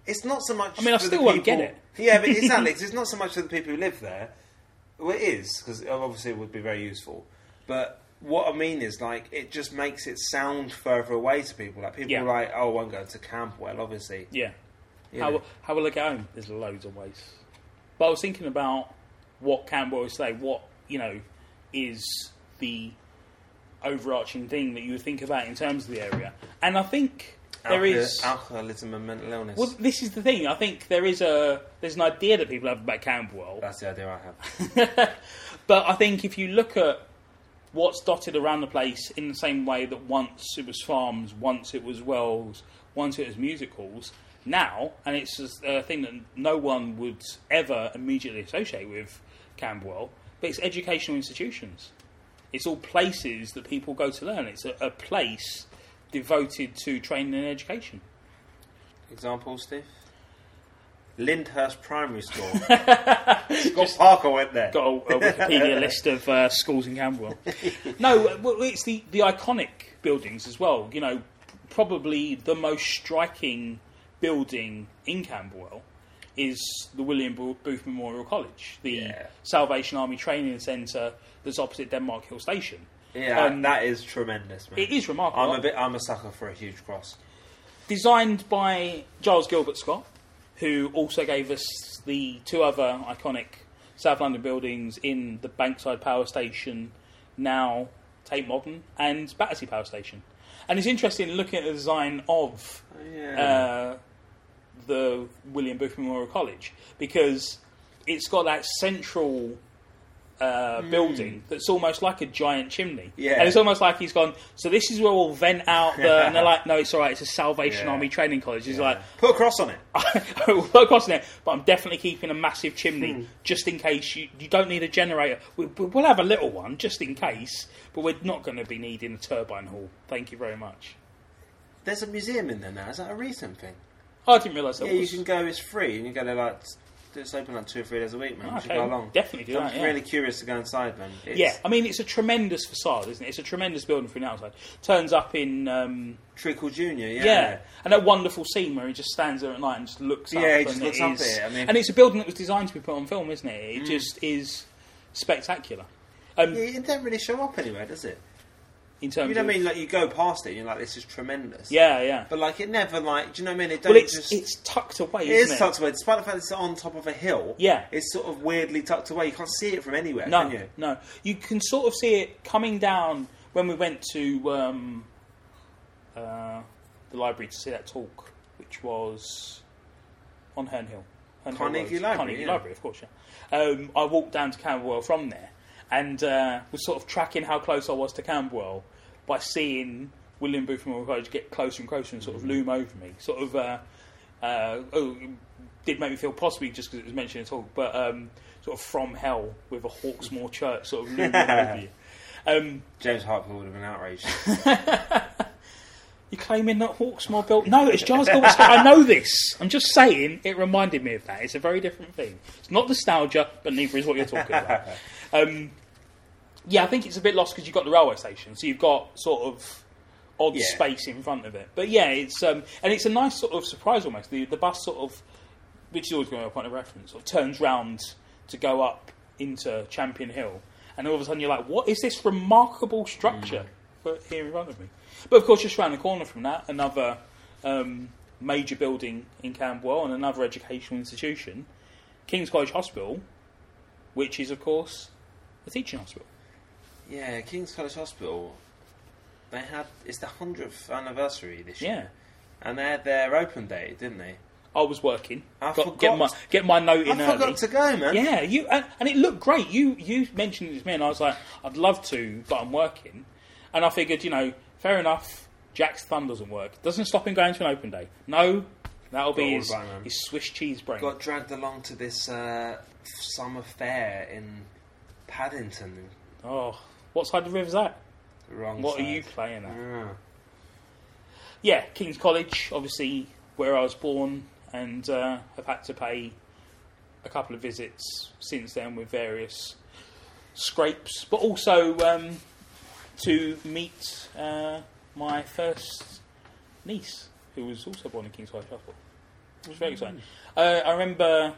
it's not so much. I mean, I still won't get it. Yeah, but exactly, 'cause it's not so much for the people who live there. Well, it is because obviously it would be very useful. But what I mean is, like, it just makes it sound further away to people. Like people Yeah. are like, "Oh, I won't go to Camberwell." Obviously, Yeah. you How, know. how will I get home? There's loads of ways. But I was thinking about what Camberwell would say, what, you know, is the overarching thing that you would think about in terms of the area. And I think there is. alcoholism and mental illness. Well, this is the thing. I think there is a there's an idea that people have about Camberwell, That's the idea I have. but I think if you look at what's dotted around the place in the same way that once it was farms, once it was wells, once it was music halls, now, and it's a thing that no one would ever immediately associate with Camberwell, but it's educational institutions. It's all places that people go to learn. It's a, a place devoted to training and education. Example, Steve. Lyndhurst Primary School. Scott Parker went there. got a, a Wikipedia list of uh, schools in Camberwell. no, well, it's the, the iconic buildings as well. You know, probably the most striking building in Camberwell is the William Booth Memorial College, the Yeah. Salvation Army Training Centre that's opposite Denmark Hill Station. Yeah, Um, that is tremendous, man. It is remarkable. I'm a bit. I'm a sucker for a huge cross. designed by Giles Gilbert Scott, who also gave us the two other iconic South London buildings in the Bankside Power Station, now Tate Modern, and Battersea Power Station. And it's interesting looking at the design of Yeah. uh, the William Booth Memorial College because it's got that central uh, building that's almost like a giant chimney. Yeah. And it's almost like he's gone, so this is where we'll vent out the. and they're like, no, it's all right, it's a Salvation Yeah. Army Training College. He's like, Put a cross on it. we'll cross on it, but I'm definitely keeping a massive chimney just in case you, you don't need a generator. We, we'll have a little one just in case, but we're not going to be needing a turbine hall. Thank you very much. There's a museum in there now. Is that a recent thing? Oh, I didn't realise that Yeah, you was. can go. It's free, and you go there like it's open like two or three days a week, man. You should Okay, go along. definitely do I'm that, yeah. really curious to go inside, man. It's Yeah, I mean, it's a tremendous facade, isn't it? It's a tremendous building from the outside. Turns up in. Um, Treacle Junior. Yeah. yeah. and that wonderful scene where he just stands there at night and just looks up. Yeah, he and just looks it up is- at it, I mean- and it's a building that was designed to be put on film, isn't it? It just is spectacular. Um, Yeah, it don't really show up anywhere, does it? In terms You know what I mean? Like you go past it, and you're like, this is tremendous. yeah, yeah. But like, it never like. Do you know what I mean? It don't Well, it's just. it's tucked away, it isn't is it? tucked away, despite the fact it's on top of a hill. Yeah. it's sort of weirdly tucked away. You can't see it from anywhere, No, can you? no. You can sort of see it coming down when we went to um, uh, the library to see that talk, which was on Herne Hill. Herne Hill Carnegie Road. Library, Carnegie yeah. Library, of course, yeah. Um, I walked down to Camberwell from there and uh, was sort of tracking how close I was to Camberwell by seeing William Booth Memorial College get closer and closer and sort of Mm. loom over me. Sort of, uh, uh, oh, did make me feel possibly just because it was mentioned at all, but um, sort of from hell with a Hawksmoor church sort of looming over you. Um, James Heartfield would have been outraged. You're claiming that Hawksmoor built? No, it's Giles Gilbert I know this. I'm just saying it reminded me of that. It's a very different thing. It's not nostalgia, but neither is what you're talking about. Um, yeah, I think it's a bit lost because you've got the railway station, so you've got sort of odd Yeah. space in front of it. But yeah, it's um, and it's a nice sort of surprise almost. The the bus sort of, which is always going to be a point of reference, sort of turns round to go up into Champion Hill, and all of a sudden you're like, what is this remarkable structure for here in front of me? But of course, just round the corner from that, another um, major building in Camberwell and another educational institution, King's College Hospital, which is of course a teaching hospital. yeah, King's College Hospital. They had it's the hundredth anniversary this Yeah. year, and they had their open day, didn't they? I was working. I Got- get my get my note in I early. forgot to go, man. Yeah, you and, and it looked great. You you mentioned it to me, and I was like, I'd love to, but I'm working. And I figured, you know, fair enough. Jack's thumb doesn't work. Doesn't stop him going to an open day. No, that'll Got be his, his Swiss cheese brain. Got dragged along to this uh, summer fair in Paddington. Oh, what side of the river's that? Wrong. What are you playing at? Yeah. Yeah, King's College, obviously where I was born and uh, have had to pay a couple of visits since then with various scrapes, but also um, to meet uh, my first niece, who was also born in King's College Hospital. It was very exciting. Uh, I remember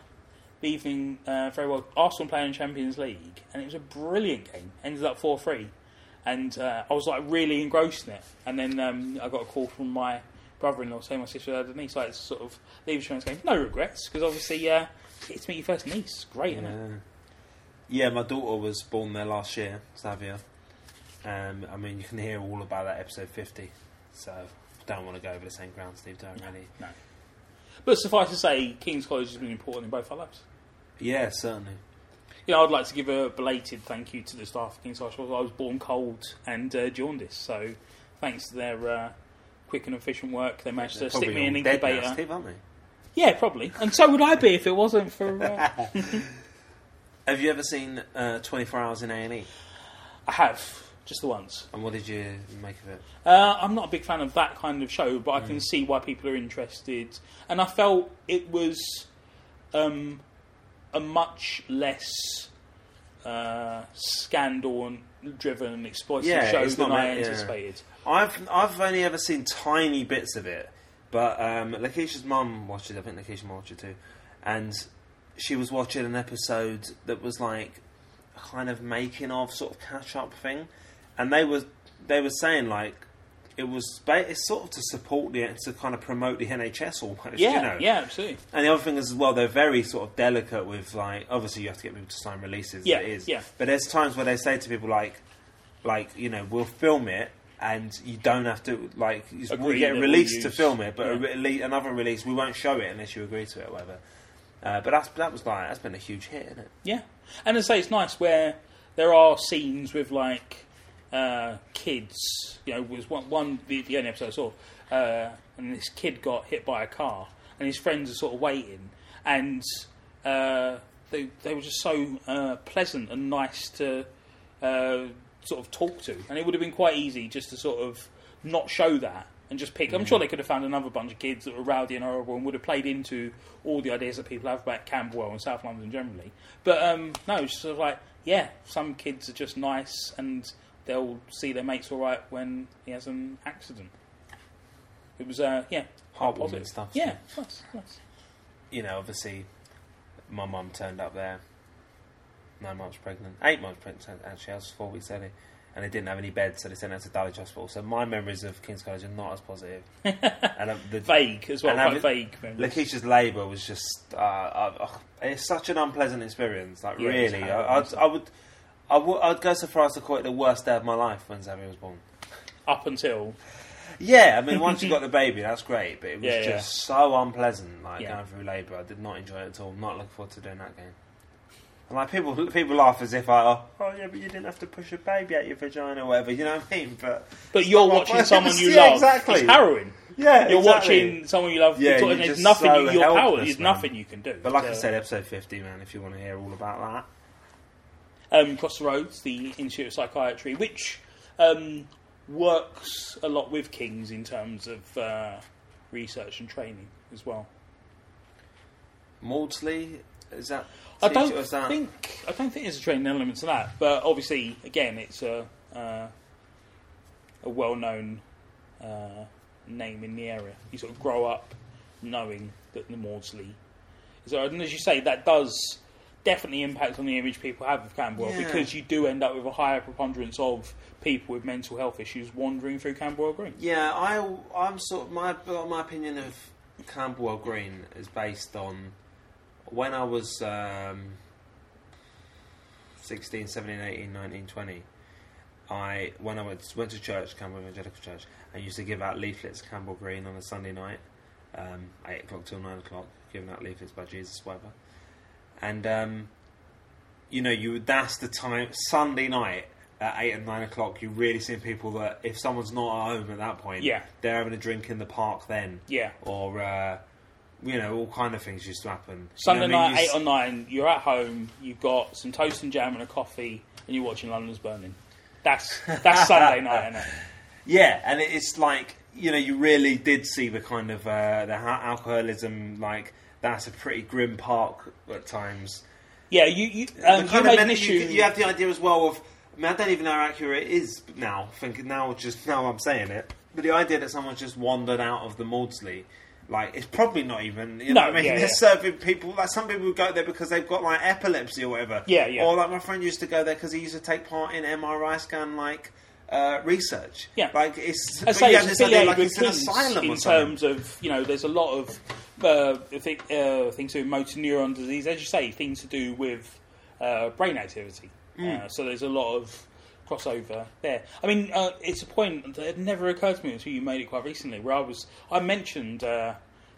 the evening uh, very well. Arsenal playing in Champions League, and it was a brilliant game. Ended up four three, and uh, I was like really engrossed in it. And then um, I got a call from my brother-in-law saying my sister had a niece. Like sort of leave insurance game. No regrets because obviously uh, it's to meet your first niece. Great, isn't it? Yeah. yeah, my daughter was born there last year, Xavier. Um, I mean, you can hear all about that episode 50, so don't want to go over the same ground, Steve, don't really. No. But suffice to say, King's College has been important in both our lives. Yeah, certainly. You know, I'd like to give a belated thank you to the staff of King's College. I was born cold and uh, jaundiced, so thanks to their uh, quick and efficient work, they managed to stick me in an dead now, incubator. Steve, aren't they? Yeah, probably. And so would I be if it wasn't for. Uh... Have you ever seen uh, 24 Hours in A&E? I have, just the once. And what did you make of it? Uh, I'm not a big fan of that kind of show, but I Mm. can see why people are interested. And I felt it was um, a much less uh, scandal-driven and exploitative Yeah, show than I meant- yeah. anticipated. I've I've only ever seen tiny bits of it, but um, Lakeisha's mum watched it. I think Lakeisha watched it too, and she was watching an episode that was like a kind of making of sort of catch up thing, and they were they were saying like it was ba- it's sort of to support the to kind of promote the NHS almost. Yeah, you know? yeah, absolutely. And the other thing is as well, they're very sort of delicate with like. Obviously, you have to get people to sign releases. Yeah, it is. yeah. But there's times where they say to people like, like you know, we'll film it, and you don't have to like. you- We get we'll released to film it, but a yeah. rele- another release we won't show it unless you agree to it or whatever. Uh, but that's that was like that's been a huge hit, isn't it? Yeah, and I say it's nice where there are scenes with like uh, kids. You know, was one, one the, the only episode I saw, uh, and this kid got hit by a car, and his friends are sort of waiting, and uh, they they were just so uh, pleasant and nice to uh, sort of talk to, and it would have been quite easy just to sort of not show that. And just pick. I'm sure they could have found another bunch of kids that were rowdy and horrible and would have played into all the ideas that people have about Camberwell and South London generally. But um, no, it's sort of like, yeah, some kids are just nice and they'll see their mates all right when he has an accident. It was, uh, yeah, Heartwarming positive. stuff, Yeah, nice, nice. You know, obviously, my mum turned up there, nine months pregnant, eight months pregnant actually. I was four weeks early. And they didn't have any beds, so they sent her to Dulwich Hospital. So my memories of King's College are not as positive. and uh, the, Vague as well, quite vague. memories. Lakeisha's labour was just uh, uh, it's such an unpleasant experience. Like Yeah, really, I, I'd, I would, I would, I'd go so far as to call it the worst day of my life when Xavier was born. Up until, Yeah, I mean, once you got the baby, that's great, but it was Yeah, yeah. just so unpleasant. Like Yeah. going through labour, I did not enjoy it at all. Not looking forward to doing that game. And like people, people laugh as if I, oh, oh yeah, but you didn't have to push a baby out your vagina or whatever. You know what I mean? But but you're not watching someone you Yeah, love. exactly. It's harrowing. yeah, You're exactly. watching someone you love. Yeah, and you're there's just nothing so you, your power. helpless, There's man. nothing you can do. But like I said, episode fifty, man. If you want to hear all about that. Um, Across the Roads, the Institute of Psychiatry, which um, works a lot with Kings in terms of uh, research and training as well. Maudsley, is that? I don't is that- think I don't think there's a training element to that, but obviously, again, it's a uh, a well-known uh, name in the area. You sort of grow up knowing that the Maudsley is, and as you say, that does definitely impacts on the image people have of Camberwell Yeah. because you do end up with a higher preponderance of people with mental health issues wandering through Camberwell Green. Yeah, I, I'm sort of my my opinion of Camberwell Green is based on when I was um, 16, 17, 18, 19, 20. I when I went went to church, Camberwell Evangelical Church, I used to give out leaflets, Camberwell Green, on a Sunday night, um, eight o'clock till nine o'clock, giving out leaflets by Jesus, whatever. And um, you know, you that's the time Sunday night at eight and nine o'clock. You really seeing people that if someone's not at home at that point, Yeah. they're having a drink in the park then, Yeah. or uh, you know, all kind of things used to happen. You know Sunday I mean? night, eight or nine, you're at home, you've got some toast and jam and a coffee, and you're watching London's Burning. That's that's Sunday night, isn't it? Yeah, and it's like you know you really did see the kind of uh, the alcoholism like that's a pretty grim park at times. Yeah, you you, um, you kind of made an issue. you, you have the idea as well of. I mean, I don't even know how accurate it is now. Thinking now, just now I'm saying it, but the idea that someone's just wandered out of the Maudsley, like it's probably not even. You know No, what I mean? yeah, They're yeah. serving people. Like some people go there because they've got like epilepsy or whatever. Yeah, yeah. Or like my friend used to go there because he used to take part in MRI scan like uh, research. Yeah. like it's. I say it's idea like with it's an asylum in terms of you know there's a lot of uh, think, uh, things to do with motor neuron disease, as you say, things to do with uh, brain activity. Mm. Uh, so there's a lot of crossover there. I mean, uh, it's a point that had never occurred to me until you made it quite recently, where I was I mentioned uh,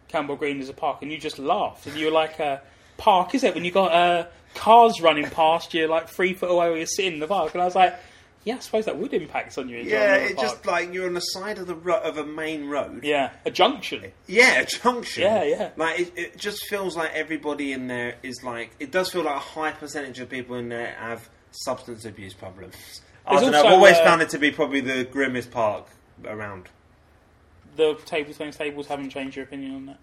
Camberwell Green as a park, and you just laughed, and you were like, uh, "Park is it when you got uh, cars running past you like three foot away where you're sitting in the park?" And I was like. Yeah, I suppose that would impact on you. enjoyment Yeah, the it park. just like you're on the side of the ro- of a main road. Yeah, a junction. Yeah, a junction. Yeah, yeah. Like it, it just feels like everybody in there is like. It does feel like a high percentage of people in there have substance abuse problems. I There's don't know. I've always uh, found it to be probably the grimmest park around. The table tennis tables haven't changed your opinion on that.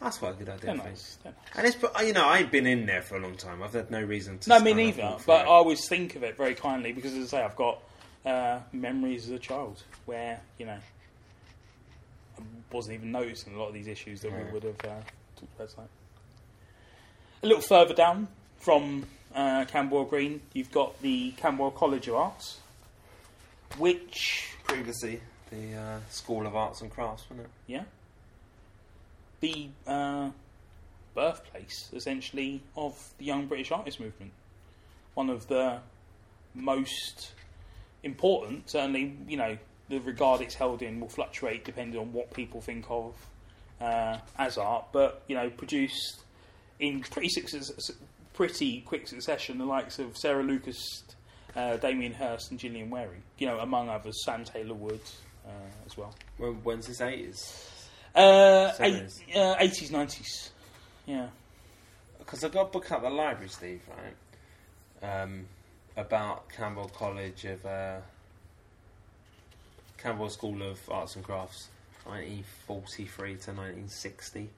That's quite a good idea. They're nice. They're nice. And it's but, you know I ain't been in there for a long time. I've had no reason to. No, me neither. But I always think of it very kindly because, as I say, I've got uh, memories as a child where you know I wasn't even noticing a lot of these issues that Yeah. we would have uh, talked about. Tonight. A little further down from uh, Camberwell Green, you've got the Camberwell College of Arts, which previously the uh, School of Arts and Crafts, wasn't it? Yeah. The uh, birthplace, essentially, of the young British artist movement. One of the most important, certainly, you know, the regard it's held in will fluctuate depending on what people think of uh, as art, but, you know, produced in pretty, success- pretty quick succession the likes of Sarah Lucas, uh, Damien Hirst, and Gillian Wearing, you know, among others, Sam Taylor Wood uh, as well. When, when's this eighties? Uh, Seventies. eight, uh, 80s, 90s. Yeah. Because I got a book at the library, Steve, right? Um, about Camberwell College of uh, Camberwell School of Arts and Crafts, 1943 to 1960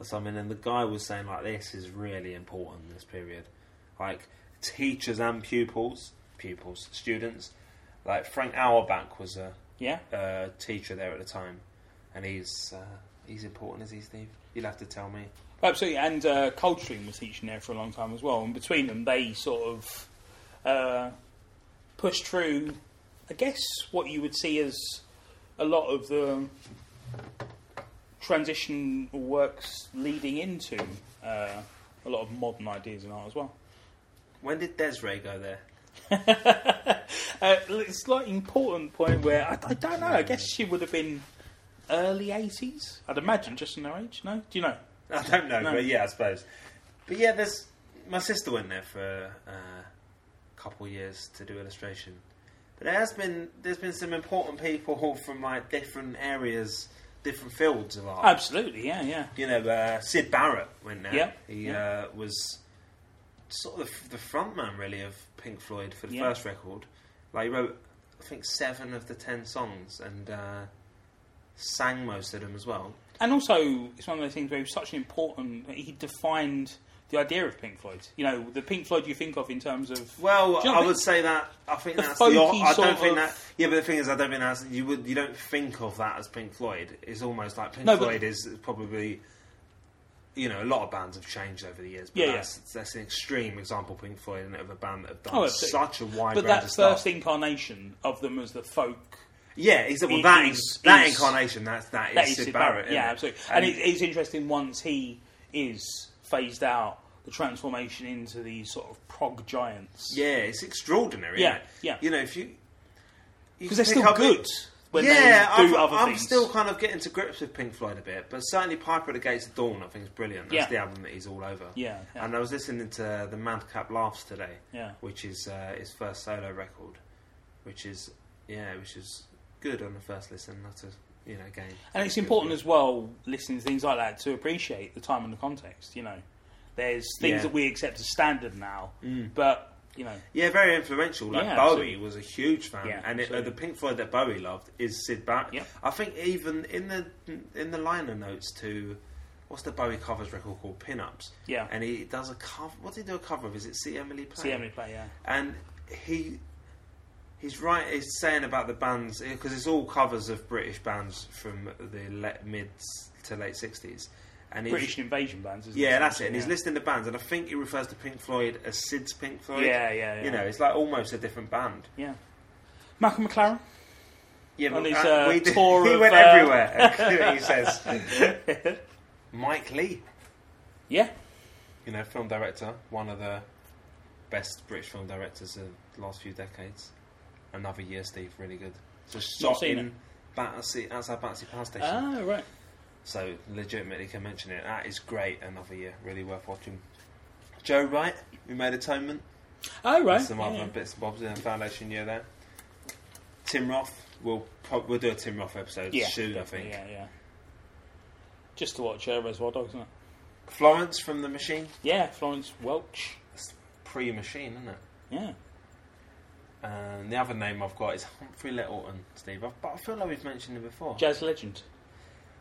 or something. And the guy was saying like, this is really important. This period, like teachers and pupils, pupils, students. Like Frank Auerbach was a Yeah. uh, teacher there at the time, and he's uh, he's important, is he, Steve? You'll have to tell me. Absolutely. And uh, Coldstream was teaching there for a long time as well. And between them, they sort of uh, pushed through, I guess, what you would see as a lot of the transition works leading into uh, a lot of modern ideas in art as well. When did Desiree go there? uh, it's like an important point where I, I don't know. I guess she would have been early eighties. I'd imagine, just in their age. No, do you know? I don't know, No. but yeah, I suppose. But yeah, there's my sister went there for uh, a couple of years to do illustration. But there has been there's been some important people from like different areas, different fields of art. Absolutely. Yeah, yeah. you know, uh, Syd Barrett went there. Yeah, he. Uh, was sort of the, the front man really of Pink Floyd for the Yeah. first record. Like he wrote, I think seven of the ten songs and uh, sang most of them as well. And also, it's one of those things where he was such an important. He defined the idea of Pink Floyd. You know, the Pink Floyd you think of in terms of. Well, you know I I would say that I think The that's the. I sort don't think of- that. Yeah, but the thing is, I don't think that's you would you don't think of that as Pink Floyd. It's almost like Pink No, but- Floyd is probably. You know, a lot of bands have changed over the years, but Yeah, yeah. that's, that's an extreme example, Pink Floyd, and of a band that have done Oh, such a wide But range that of stuff. first incarnation of them as the folk. Yeah, is well, that is- that is- incarnation. That's that is, That is Syd Syd Barrett. Barrett. Yeah, absolutely. And, And, it, it's interesting once he is phased out, the transformation into these sort of prog giants. yeah, it's extraordinary. Yeah, it? yeah. You know, if you Because they're still good when yeah, they do I've- other I'm things. still kind of getting to grips with Pink Floyd a bit, but certainly Piper at the Gates of Dawn, I think is brilliant. That's Yeah. the album that he's all over. Yeah, yeah. And I was listening to the Madcap Laughs today, Yeah. which is uh, his first solo record, which is yeah, which is good on the first listen. Not a you know game. And it's important as well, listening to things like that, to appreciate the time and the context. You know, there's things Yeah. that we accept as standard now, Mm. but you know. Yeah, very influential. Like Yeah, Bowie absolutely. was a huge fan, Yeah, and it, uh, the. Pink Floyd that Bowie loved is Syd Barrett. Yeah. I think even in the in the liner notes to what's the Bowie covers record called Pinups, Yeah. and he does a cover. What did he do a cover of? Is it See Emily Play? See Emily play, yeah. and he he's right. He's saying about the bands because it's all covers of British bands from the le- mid to late sixties, and he's, British invasion bands, isn't yeah, it? that's it. And he's Yeah. listing the bands, and I think he refers to Pink Floyd as Syd's Pink Floyd. Yeah, yeah, yeah. You know, it's like almost a different band. Yeah. Malcolm McLaren. Yeah, On his, uh, uh, we did- tour he of, went uh, everywhere. he says, Mike Leigh, Yeah. you know, film director, one of the best British film directors of the last few decades. Another year, Steve, really good. Just Not shot in. Battersea, outside Battersea Power Station. Ah, right. So legitimately can mention it. That is great. Another year, really worth watching. Joe Wright, who made Atonement. Oh, right. Some other yeah. bits and bobs in the foundation year there. Tim Roth, we'll prob- we'll do a Tim Roth episode Yeah, soon, I think. Yeah, yeah. Just to watch uh, Reservoir Dogs, isn't it? Florence from the Machine, Yeah, Florence Welch. pre-Machine, isn't it? Yeah. And the other name I've got is Humphrey Lyttelton, Steve. I've- But I feel like we've mentioned him before. Jazz legend.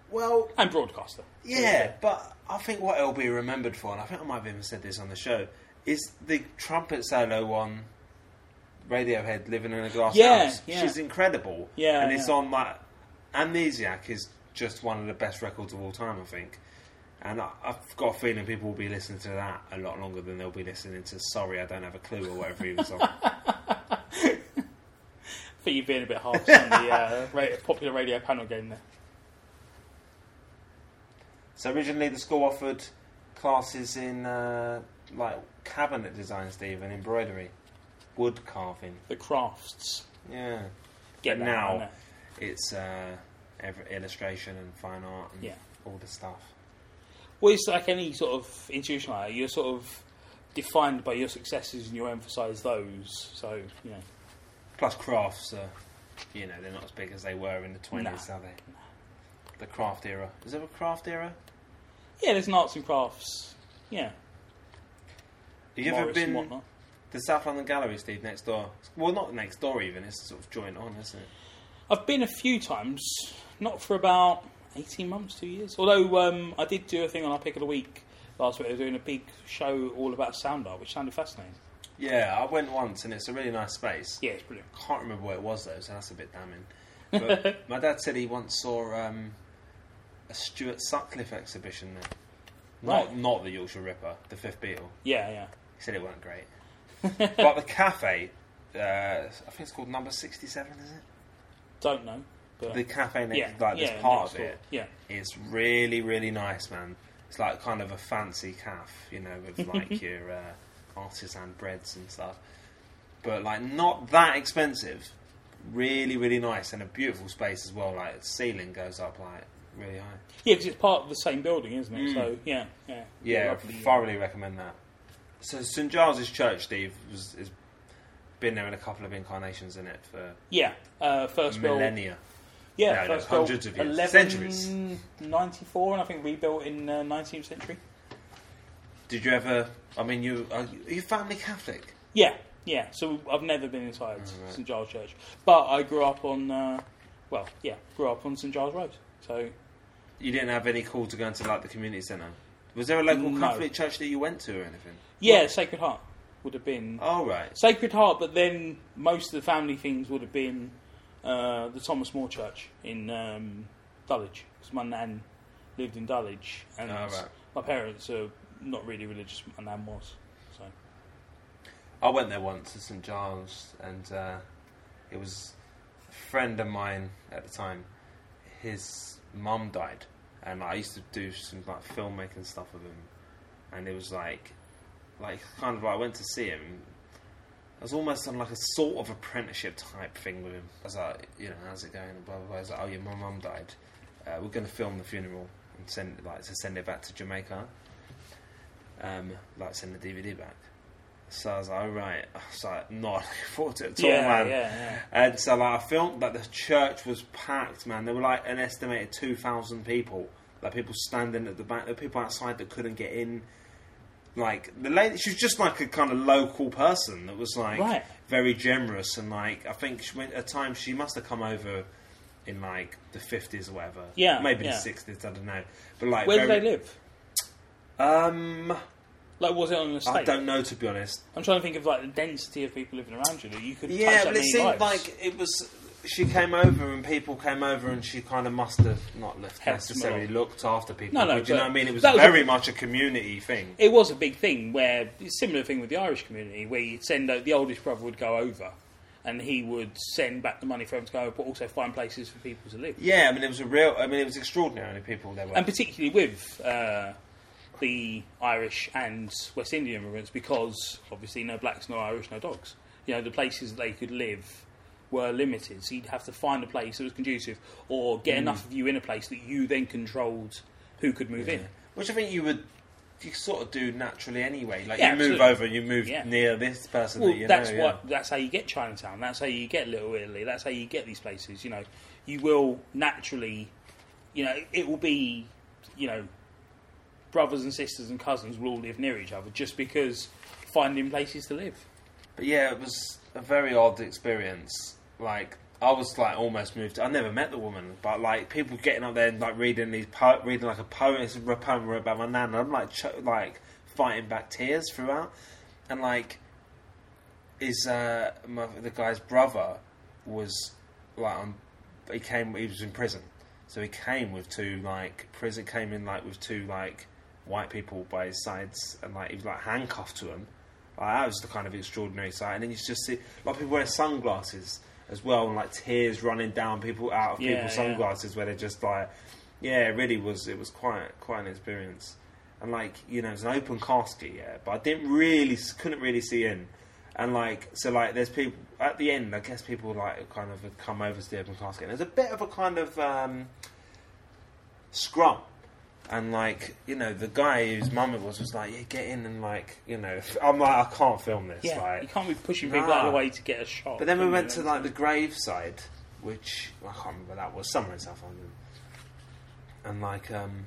well, And broadcaster. yeah, but I think what it'll be remembered for, and I think I might have even said this on the show, is the trumpet solo on Radiohead, "Living in a Glass Yeah, House." yeah. She's incredible. Yeah, and it's yeah. on like Amnesiac is just one of the best records of all time, I think. And I, I've got a feeling people will be listening to that a lot longer than they'll be listening to "Sorry, I Don't Have a Clue" or whatever he was on. You're being a bit harsh on the uh, popular radio panel game there. So originally, the school offered classes in uh, like cabinet design, Steve, and embroidery, wood carving. The crafts. Yeah, Get But now it's uh, every illustration and fine art and Yeah. all the stuff. Well, it's like any sort of institution like. You're sort of defined by your successes and you emphasise those. So, you know. Plus, crafts are, you know, they're not as big as they were in the twenties, Nah. are they? The craft era. Is there a craft era? Yeah, there's an arts and crafts. Yeah. Have you ever Morris and been whatnot. the South London Gallery, Steve, next door? Well, not next door even. It's sort of joint on, isn't it? I've been a few times, not for about 18 months, two years. Although um, I did do a thing on our pick of the week last week. They were doing a big show all about sound art, which sounded fascinating. Yeah, I went once, and it's a really nice space. Yeah, it's brilliant. Can't remember where it was though, so that's a bit damning. But my dad said he once saw um, a Stuart Sutcliffe exhibition there. Not Right. not the Yorkshire Ripper, the Fifth Beatle. Yeah, yeah. He said it weren't great. but the cafe, uh, I think it's called Number Sixty Seven, is it? Don't know. But The cafe next, yeah, like yeah, part next of door. it Yeah. is really really nice, man. It's like kind of a fancy cafe, you know, with like your uh, artisan breads and stuff, but like not that expensive. Really, really nice and a beautiful space as well. Like the ceiling goes up like really high. Yeah, because it's part of the same building, isn't it? Mm. So, yeah, yeah. Yeah, lovely. thoroughly recommend that. So St Giles's Church, Steve, was, has been there in a couple of incarnations in it for Yeah, uh, first millennia. Yeah, No, no, hundreds built of years. 11, Centuries. 94, and I think rebuilt in uh, 19th century. Did you ever? I mean, you are, you, are you family Catholic? Yeah, yeah. So I've never been inside Oh, right. St Giles Church, but I grew up on, uh, well, yeah, grew up on St Giles Road. So You didn't have any call to go into like the community centre. Was there a local No. Catholic church that you went to or anything? yeah, Sacred Heart would have been Oh right. Sacred Heart, but then most of the family things would have been uh, the Thomas More Church in um, Dulwich, because my nan lived in Dulwich, and Oh, right. my parents are not really religious. My nan was, so I went there once to St Giles, and uh, it was a friend of mine at the time. His mum died, and I used to do some like filmmaking stuff with him, and it was like, like kind of like I went to see him. I was almost on like a sort of apprenticeship type thing with him. I was like, you know, how's it going? Blah blah. blah. I was like, oh yeah, my mum died. Uh, we're going to film the funeral and send like to send it back to Jamaica. Um, like send the DVD back. So I was like, right. I was like, not looking forward to it at all, yeah, man. yeah, yeah. And so like I filmed that the church was packed, man. There were like an estimated two thousand people. Like people standing at the back. Were people outside that couldn't get in. like the lady. She was just like a kind of local person that was like Right. very generous and like I think she went at times she must have come over in like the fifties or whatever. Yeah, maybe the sixties. I don't know. But like, Where do very, they live? Um, Like, was it on an estate? I don't know to be honest. I'm trying to think of like the density of people living around you that you could Yeah, but it seemed lives. like it was. She came over and people came over and she kind of must have not left Helped necessarily looked after people. No, no, but do you know what I mean? It was was a- very much a community thing. it was a big thing where similar thing with the Irish community where you'd send the oldest brother would go over and he would send back the money for him to go, but also find places for people to live. Yeah, I mean it was a real. I mean it was extraordinary. The people there were. and particularly with uh, the Irish and West Indian immigrants, because obviously no blacks, no Irish, no dogs. You know, the places they could live were limited, so you'd have to find a place that was conducive, or Mm. get enough of you in a place that you then controlled who could move in. Which I think you would. You sort of do naturally anyway. Like Yeah, you move absolutely. over, you move Yeah. near this person Well, that you that's know. what. That's how you get Chinatown. That's how you get Little Italy. That's how you get these places. You know, you will naturally, you know, it will be, you know, brothers and sisters and cousins will all live near each other just because finding places to live. But yeah, it was a very odd experience. Like I was like almost moved. I never met the woman, but like people getting up there and like reading these po- reading like a poem. It's a poem about my nan. I'm like ch- like fighting back tears throughout, and like is uh my, the guy's brother was like um, he came he was in prison, so he came with two like prison came in like with two like white people by his sides and like he was like handcuffed to them. Like, that was the kind of extraordinary sight. And then you just see a lot of people wearing sunglasses as well, and like tears running down people out of Yeah, people's yeah. sunglasses, where they're just like, yeah, it really was. It was quite quite an experience. And like you know, it's an open casket, yeah, but I didn't really couldn't really see in. And like so, like there's people at the end. I guess people like kind of come over to the open casket. And there's a bit of a kind of um, scrum and like you know the guy whose mum it was was like yeah get in and like you know I'm like I can't film this Yeah, like you can't be pushing people Nah. out of the way to get a shot. but then we went to like the graveside which I can't remember that was somewhere in South London. And like um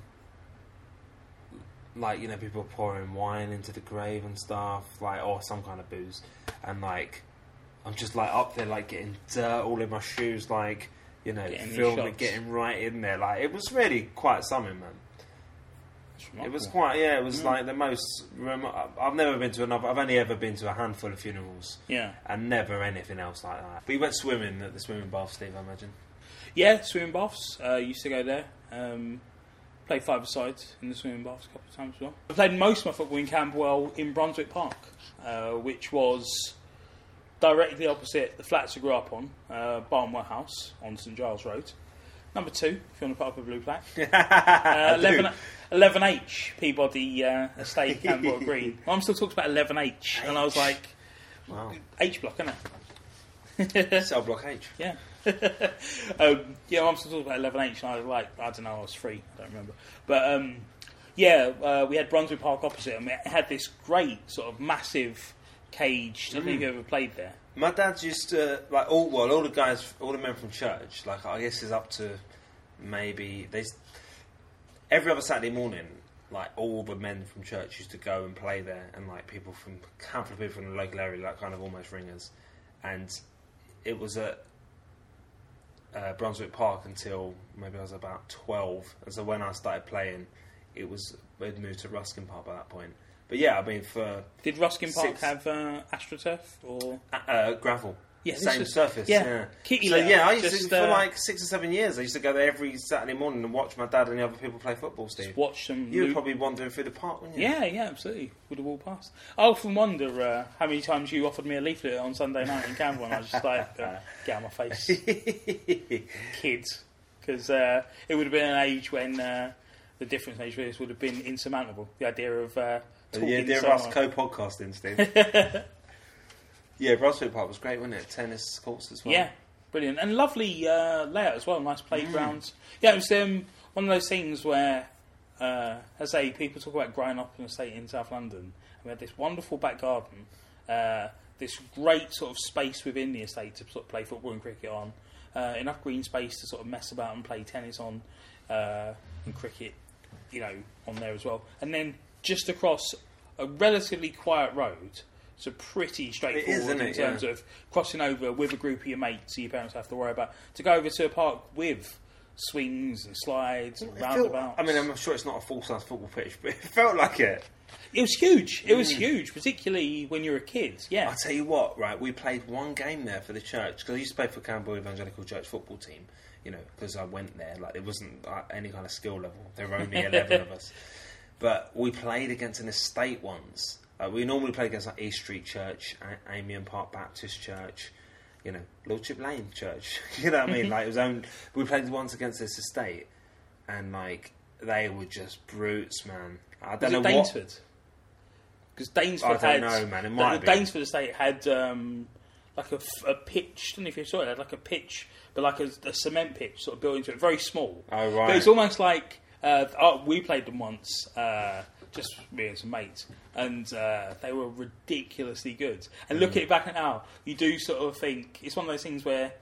like you know people pouring wine into the grave and stuff like or some kind of booze. And like I'm just like up there like getting dirt all in my shoes like you know Getting filming getting right in there. Like it was really quite something man it was quite, yeah. It was Mm. like the most. I've never been to another. I've only ever been to a handful of funerals, Yeah, and never anything else like that. But you went swimming at the swimming bath, Steve. I imagine. yeah. Swimming baths. Uh, used to go there. Um, played five sides in the swimming baths a couple of times as well. I played most of my football in Camberwell in Brunswick Park, uh, which was directly opposite the flats I grew up on, uh, Barnwell House on St Giles Road. Number two, if you want to put up a blue plaque. Uh, 11, 11H Peabody uh, Estate, Camberwell Green. Mum still talks about 11H, and I was like, Wow. H block, isn't it? Cell block H. Yeah. um, yeah, I'm still talking about 11H, and I was like, I don't know, I was free, I don't remember. But um, yeah, uh, we had Brunswick Park opposite, and we had this great sort of massive cage. I don't know if you ever played there. My dad used to like all well, all the guys, all the men from church. Like I guess is up to maybe they every other Saturday morning. Like all the men from church used to go and play there, and like people from handful of people from the local area, like kind of almost ringers, and it was at uh, Brunswick Park until maybe I was about twelve. And so when I started playing, it was we'd moved to Ruskin Park by that point. But yeah, I mean for Did Ruskin Park Six. have uh, AstroTurf? or uh, uh, gravel. Yeah, this same was- surface. yeah. Kitty so litter, yeah, I used just, to for uh, like six or seven years. I used to go there every Saturday morning and watch my dad and the other people play football. Steve, Watch them. you were probably wandering through the park, wouldn't you? Yeah, yeah, absolutely. Would have walked past. I often wonder uh, how many times you offered me a leaflet on Sunday night in Camberwell, and I was just like, uh, get out of my face, kids. Because uh, it would have been an age when uh, the difference in age would have been insurmountable. The idea of uh, yeah, dear us co-podcasting, Steve. yeah, Brunswick Park was great, wasn't it? Tennis courts as well. Yeah, brilliant and lovely uh, layout as well. Nice playgrounds. Yeah, it was um, one of those things where, uh, as I say, people talk about growing up in a state in South London. And we had this wonderful back garden, uh, this great sort of space within the estate to sort of play football and cricket on, uh, enough green space to sort of mess about and play tennis on, uh, and cricket, you know, on there as well. And then just across a relatively quiet road. So pretty straightforward isn't in it? terms Yeah. of crossing over with a group of your mates, so your parents have to worry about. To go over to a park with swings and slides and It felt- roundabouts. I mean, I'm sure it's not a full size football pitch, but it felt like it. it was huge. It Mm. was huge, particularly when you're a kid. Yeah, I'll tell you what, right? We played one game there for the church because I used to play for Camberwell Evangelical Church football team. You know, because I went there. Like it wasn't uh, any kind of skill level. There were only eleven of us, but we played against an estate once. Uh, we normally play against like East Street Church, A- Amiens Park Baptist Church, you know, Lordship Lane Church. you know what I mean? Like it was own. We played once against this estate, and like they were just brutes, man. I don't it know what. Danesford? Because Danesford I don't had know, man. It might the. Danesford estate had um, like a pitch. I don't know if you saw it. it had like a pitch, but like a, a cement pitch, sort of built into it, very small. Oh right. But it's almost like uh, oh, we played them once, uh, just me and some mates, and uh, they were ridiculously good. And Mm. looking back at now, you do sort of think it's one of those things where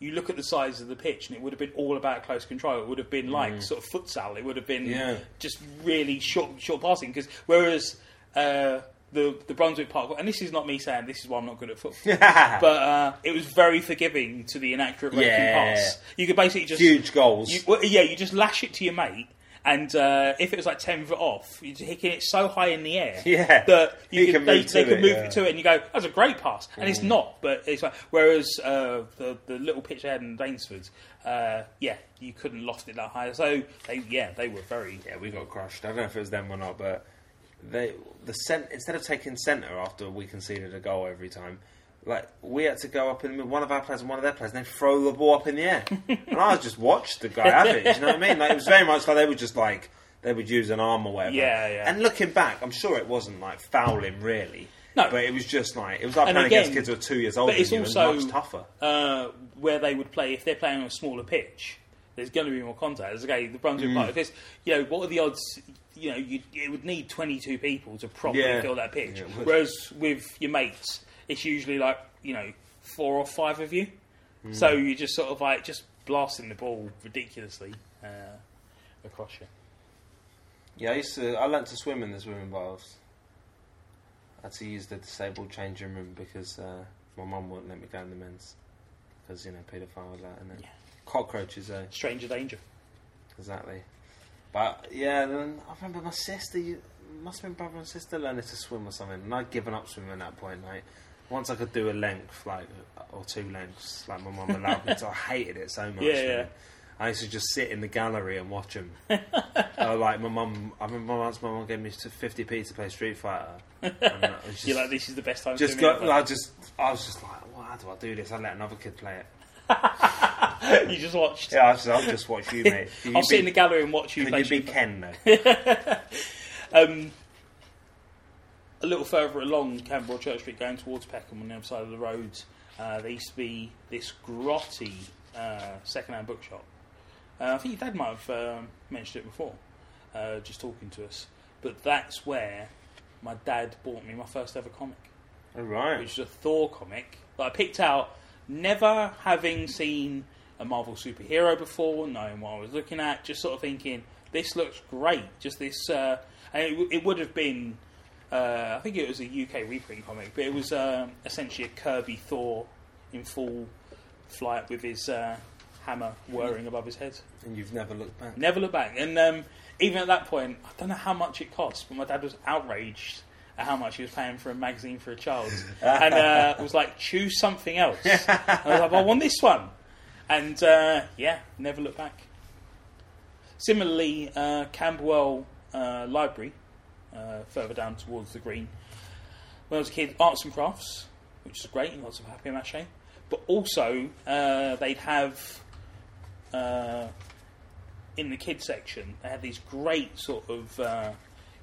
you look at the size of the pitch, and it would have been all about close control. It would have been like sort of futsal. It would have been Mm. Yeah. just really short, short passing. Because whereas uh, the the Brunswick Park, and this is not me saying this is why I'm not good at football, but uh, it was very forgiving to the inaccurate raking Yeah. pass. You could basically just Huge goals. you, well, yeah, you just lash it to your mate, and uh, if it was like ten foot off, you're hitting it so high in the air Yeah. that you could, can they, they can it, move yeah. Mm. to it, and you go, "That's a great pass," and it's not, but it's like whereas uh, the the little pitch they had in Danesford, uh, yeah, you couldn't loft it that high. So they, yeah, they were very. Yeah, we got crushed. I don't know if it was them or not, but they the cent, instead of taking centre after we conceded a goal every time, like we had to go up in the middle, one of our players and one of their players, and then throw the ball up in the air, and I just watched the guy have it. You know what I mean? Like it was very much like they were just like they would use an arm or whatever. Yeah, yeah. And looking back, I'm sure it wasn't like fouling really. No. but it was just like it was like And playing against kids who are two years older but it's also- much tougher. uh, where they would play if they're playing on a smaller pitch. There's going to be more contact. There's okay, the Brunswick Mm. Park. Because you know, what are the odds? You know, you, it would need 22 people to properly Yeah. fill that pitch. Yeah. Whereas with your mates, it's usually like you know four or five of you. Mm. So you just sort of like just blasting the ball ridiculously uh, across you. Yeah, I used to. I learnt to swim in the swimming baths. I had to use the disabled changing room because uh, my mum wouldn't let me go in the men's because you know paedophile that and Yeah. cockroaches. Eh? Stranger danger. Exactly. But yeah, then I remember my sister. You, must have been brother and sister learning to swim or something, and I'd given up swimming at that point. Like once I could do a length, like or two lengths, like my mum allowed me to. I hated it so much. Yeah, yeah. I used to just sit in the gallery and watch them. uh, like my mum, I remember once my mum gave me 50p to play Street Fighter. And it just, You're like, this is the best time. just to go. I just, I was just like, well, how do I do this? I let another kid play it. you just watched. Yeah, I just, I'll just watch you, mate. You I'll sit in the gallery and watch you Could play. you be Ken though? Um, a little further along Camberwell Church Street, going towards Peckham on the other side of the road, uh, there used to be this grotty uh, second-hand bookshop. Uh, I think your dad might have um, mentioned it before, uh, just talking to us. But that's where my dad bought me my first ever comic, All right. which is a Thor comic that I picked out, never having seen a Marvel superhero before, knowing what I was looking at, just sort of thinking, this looks great. Just this, uh, and it, it would have been, uh, I think it was a UK reprint comic, but it was um essentially a Kirby Thor in full flight with his uh, hammer whirring above his head. And you've never looked back. Never looked back. And um, even at that point, I don't know how much it cost, but my dad was outraged at how much he was paying for a magazine for a child, and uh, was like, "Choose something else." And I was like, "I want this one," and uh, yeah, never look back. Similarly, uh, Camberwell uh, Library, uh, further down towards the green. When I was a kid, arts and crafts, which is great, lots of papier mâché. But also, uh, they'd have uh, in the kids section, they had these great sort of uh,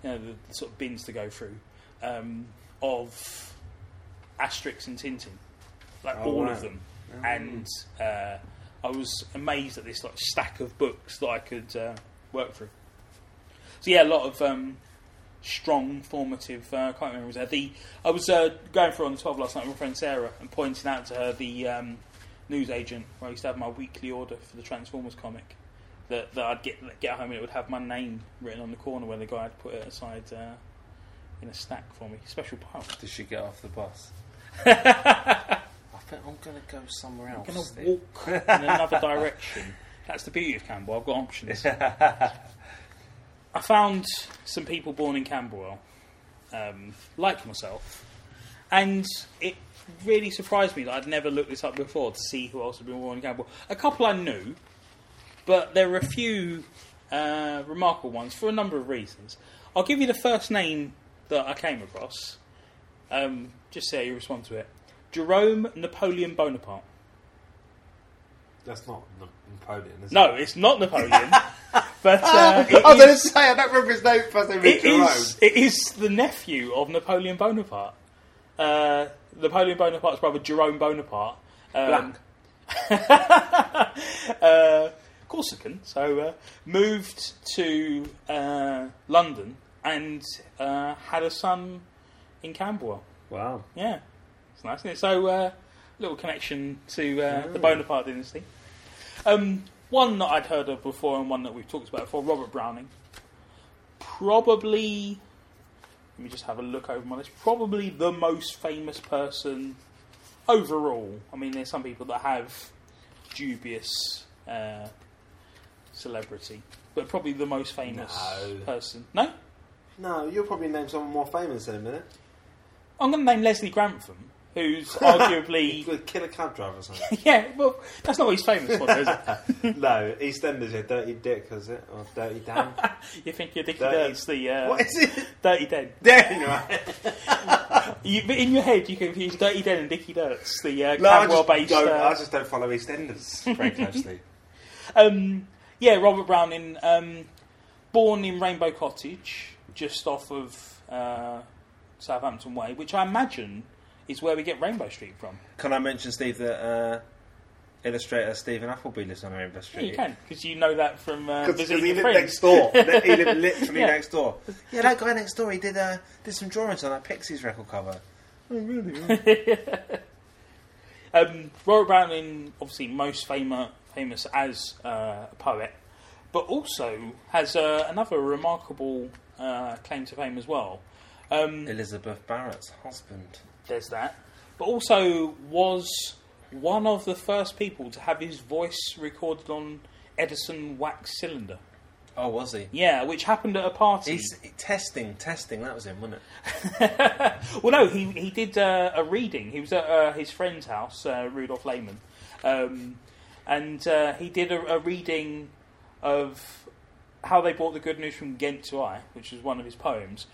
you know the, the sort of bins to go through um, of Asterix and Tintin, like Oh, all wow. of them, Oh. and uh, I was amazed at this like stack of books that I could uh, work through. So yeah, a lot of um, strong, formative uh, comic memories there. The I was uh, going through on the twelve last night with my friend Sarah and pointing out to her the um, news agent where I used to have my weekly order for the Transformers comic. That, that I'd get get home and it would have my name written on the corner where the guy had put it aside uh, in a stack for me. Special pile. Did she get off the bus? I think I'm going to go somewhere else. I'm going to walk in another direction. That's the beauty of Camberwell. I've got options. I found some people born in Camberwell, um, like myself, and it really surprised me that I'd never looked this up before to see who else had been born in Camberwell. A couple I knew, but there were a few uh, remarkable ones for a number of reasons. I'll give you the first name that I came across. Um, just how you respond to it. Jerome Napoleon Bonaparte. That's not Napoleon, No, it's not Napoleon, but uh, it I was going to say, I don't remember his name, first name it is, it is the nephew of Napoleon Bonaparte. Uh, Napoleon Bonaparte's brother, Jerome Bonaparte. Um, uh, Corsican, so uh, moved to uh, London and uh, had a son in Camberwell. Wow. Yeah, it's nice, isn't it? So, uh, little connection to uh, the Bonaparte dynasty. Um, one that I'd heard of before, and one that we've talked about before, Robert Browning. Probably, let me just have a look over my list. Probably the most famous person overall. I mean, there's some people that have dubious uh, celebrity, but probably the most famous No. person. No, No, you'll probably name someone more famous in a minute. I'm going to name Leslie Grantham, who's arguably Good killer cab driver or something. yeah, well, that's not what he's famous for, is it? no, EastEnders, yeah, Dirty Dick, is it? Or Dirty Dan? You think you're Dirty- Dirt's the uh, what is it? Dirty Den. Dan, right? You, but in your head, you confuse Dirty Den and Dickie Dirt's the uh, No, I just, Camberwell-based. don't, uh, I just don't follow EastEnders very closely. um, yeah, Robert Browning, um, born in Rainbow Cottage, just off of uh, Southampton Way, which I imagine is where we get Rainbow Street from. Can I mention, Steve, that uh, illustrator Stephen Appleby lives on Rainbow Street? Yeah, Street? you can, because you know that from uh, Because visiting he your lived friends. next door. he lived literally Yeah. next door. Yeah, that guy next door, he did uh, did some drawings on that Pixies record cover. Oh, really? Um, Robert Browning, obviously most famous, famous as uh, a poet, but also has uh, another remarkable uh, claim to fame as well. Um, Elizabeth Barrett's husband. There's that, but also was one of the first people to have his voice recorded on Edison wax cylinder. Oh, was he? Yeah, which happened at a party. He's testing, testing. That was him, wasn't it? well, no, he he did uh, a reading. He was at uh, his friend's house, uh, Rudolf Lehmann, um, and uh, he did a, a reading of how they brought the good news from Ghent to Aix, which is one of his poems.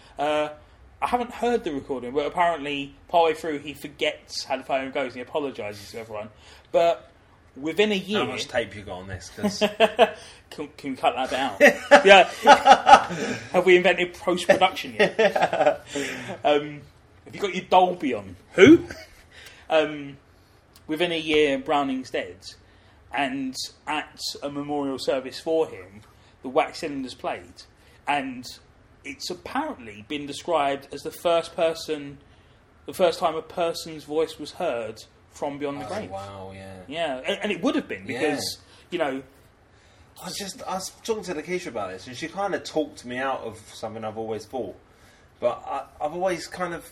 I haven't heard the recording, but apparently, partway through, he forgets how the poem goes and he apologises to everyone. But within a year, How much tape you got on this? Because can, can we cut that out? yeah. Have we invented post production yet? um, have you got your Dolby on? Who? Um, within a year, Browning's dead, and at a memorial service for him, the wax cylinders played, and it's apparently been described as the first person, the first time a person's voice was heard from beyond the oh, grave. Oh, wow, yeah. Yeah, and, and it would have been because you know I was just I was talking to Lakeisha about this, and she kind of talked me out of something I've always thought. But I, I've always kind of,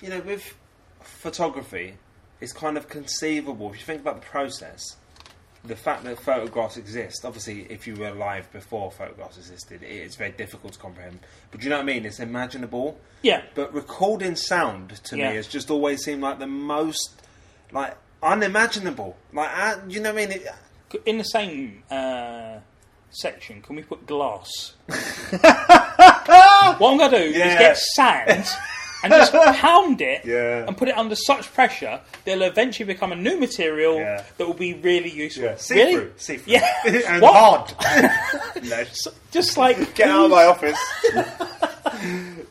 you know, with photography, it's kind of conceivable. If you think about the process, the fact that photographs exist. Obviously, if you were alive before photographs existed, it is very difficult to comprehend. But do you know what I mean? It's imaginable. yeah. But recording sound to Yeah. me has just always seemed like the most like unimaginable. Like, I, you know what I mean? It, In the same uh, section, can we put glass? what I'm going to do Yeah. is get sand and just pound it Yeah. and put it under such pressure that it'll eventually become a new material Yeah. that will be really useful. Yeah, see really? through, see through. Yeah. and What? hard. no, Just like get out of my office.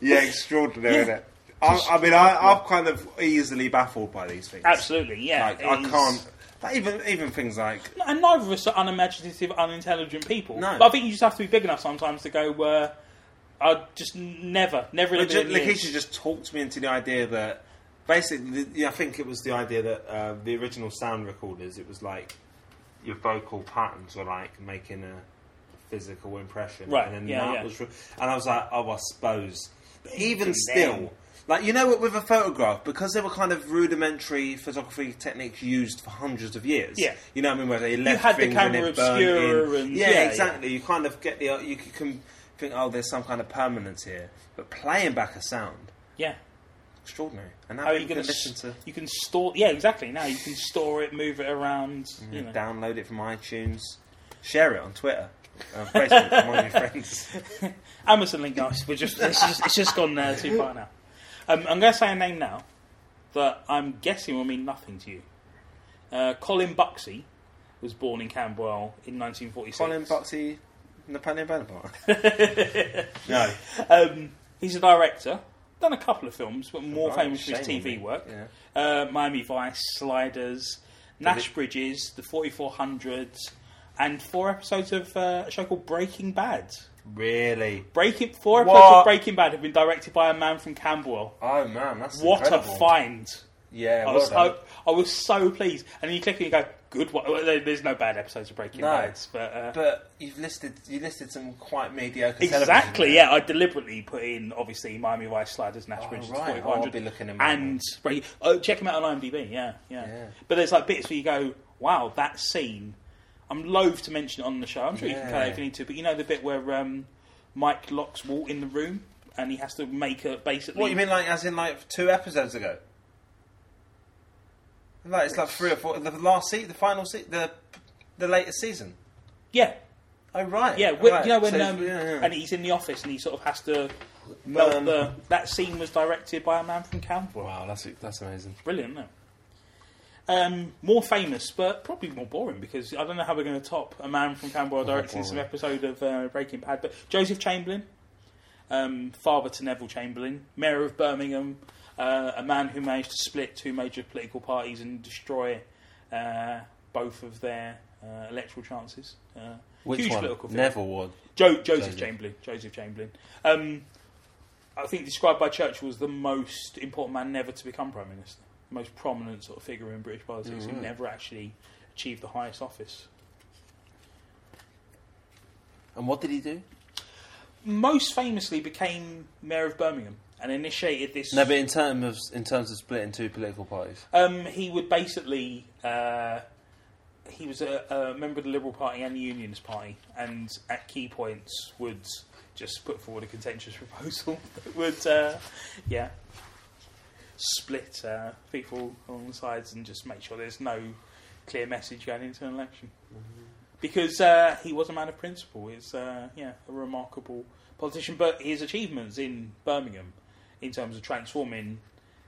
yeah, extraordinary, isn't it? I, I mean, I, I'm kind of easily baffled by these things. Absolutely, yeah. Like, I can't. Like, even even things like And neither of us are unimaginative, unintelligent people. No. But I think you just have to be big enough sometimes to go, uh, I just never, never in a Lakeisha just talked me into the idea that basically, the, yeah, I think it was the idea that uh, the original sound recorders, it was like your vocal patterns were like making a physical impression, Right, And then yeah, that yeah. was, re- and I was like, oh, I suppose even then- still, like you know, what, with a photograph, because there were kind of rudimentary photography techniques used for hundreds of years. Yeah. you know what I mean. Where they left had the things and camera it burned obscure and- yeah, yeah, exactly. You kind of get the you can think, oh, there's some kind of permanence here, but playing back a sound, Yeah. extraordinary. And now you can listen to You can store. Yeah, exactly. Now you can store it, move it around. You know. download it from iTunes, share it on Twitter, on Facebook among your friends. Amazon link, guys. We're just it's just, it's just gone uh, too far now. Um, I'm going to say a name now that I'm guessing will mean nothing to you. Uh, Colin Bucksey was born in Camberwell in 1946. Colin Bucksey, Napoleon Bonaparte. no, Um, he's a director. Done a couple of films, but more Right, famous for his TV work. Yeah. Uh, Miami Vice, Sliders, Nash it- Bridges, The 4400s, and four episodes of uh, a show called Breaking Bad. Really? Breaking four episodes What? of Breaking Bad have been directed by a man from Camberwell. Oh man, that's What incredible. a find! Yeah, I well was done. I, I was so pleased. And then you click and you go, good. One. Well, There's no bad episodes of Breaking No. Bad, but. Uh, But you've listed you listed some quite mediocre. Exactly, yeah. I deliberately put in obviously Miami Vice Sliders, Nash Oh, Bridges, right. 4400, Oh, I'll be looking in my- and Break- oh, check them out on IMDb. Yeah, yeah, Yeah. But there's like bits where you go, "Wow, that scene." I'm loath to mention it on the show. I'm sure you can cut it if you need to. But you know the bit where um, Mike locks Walt in the room and he has to make a basically. What you mean, like as in like two episodes ago? Like it's like three or four. The last seat, the final seat, the the latest season. Yeah, Oh right, yeah. Oh, right. You know when So, um, yeah, yeah. and he's in the office and he sort of has to melt Um, the. That scene was directed by a man from Camberwell. wow, that's that's amazing. Brilliant, no? Um, more famous, but probably more boring because I don't know how we're going to top a man from Camberwell directing some episode of uh, Breaking Bad. But Joseph Chamberlain, um, father to Neville Chamberlain, mayor of Birmingham, uh, a man who managed to split two major political parties and destroy uh, both of their uh, electoral chances. Uh, Which huge one? political figure. Neville. Jo- Joseph, Joseph. Chamberlain. Joseph Chamberlain. Um, I think described by Churchill as the most important man never to become prime minister, the most prominent sort of figure in British politics who never actually achieved the highest office. And what did he do? Most famously became mayor of Birmingham and initiated this. No, but in terms of in terms of splitting two political parties. Um, he would basically. Uh, he was a, a member of the Liberal Party and the Unionist Party, and at key points would just put forward a contentious proposal that would, uh, yeah, split uh, people along the sides and just make sure there's no clear message going into an election. Because uh, he was a man of principle. He's, uh, yeah, a remarkable politician. But his achievements in Birmingham, in terms of transforming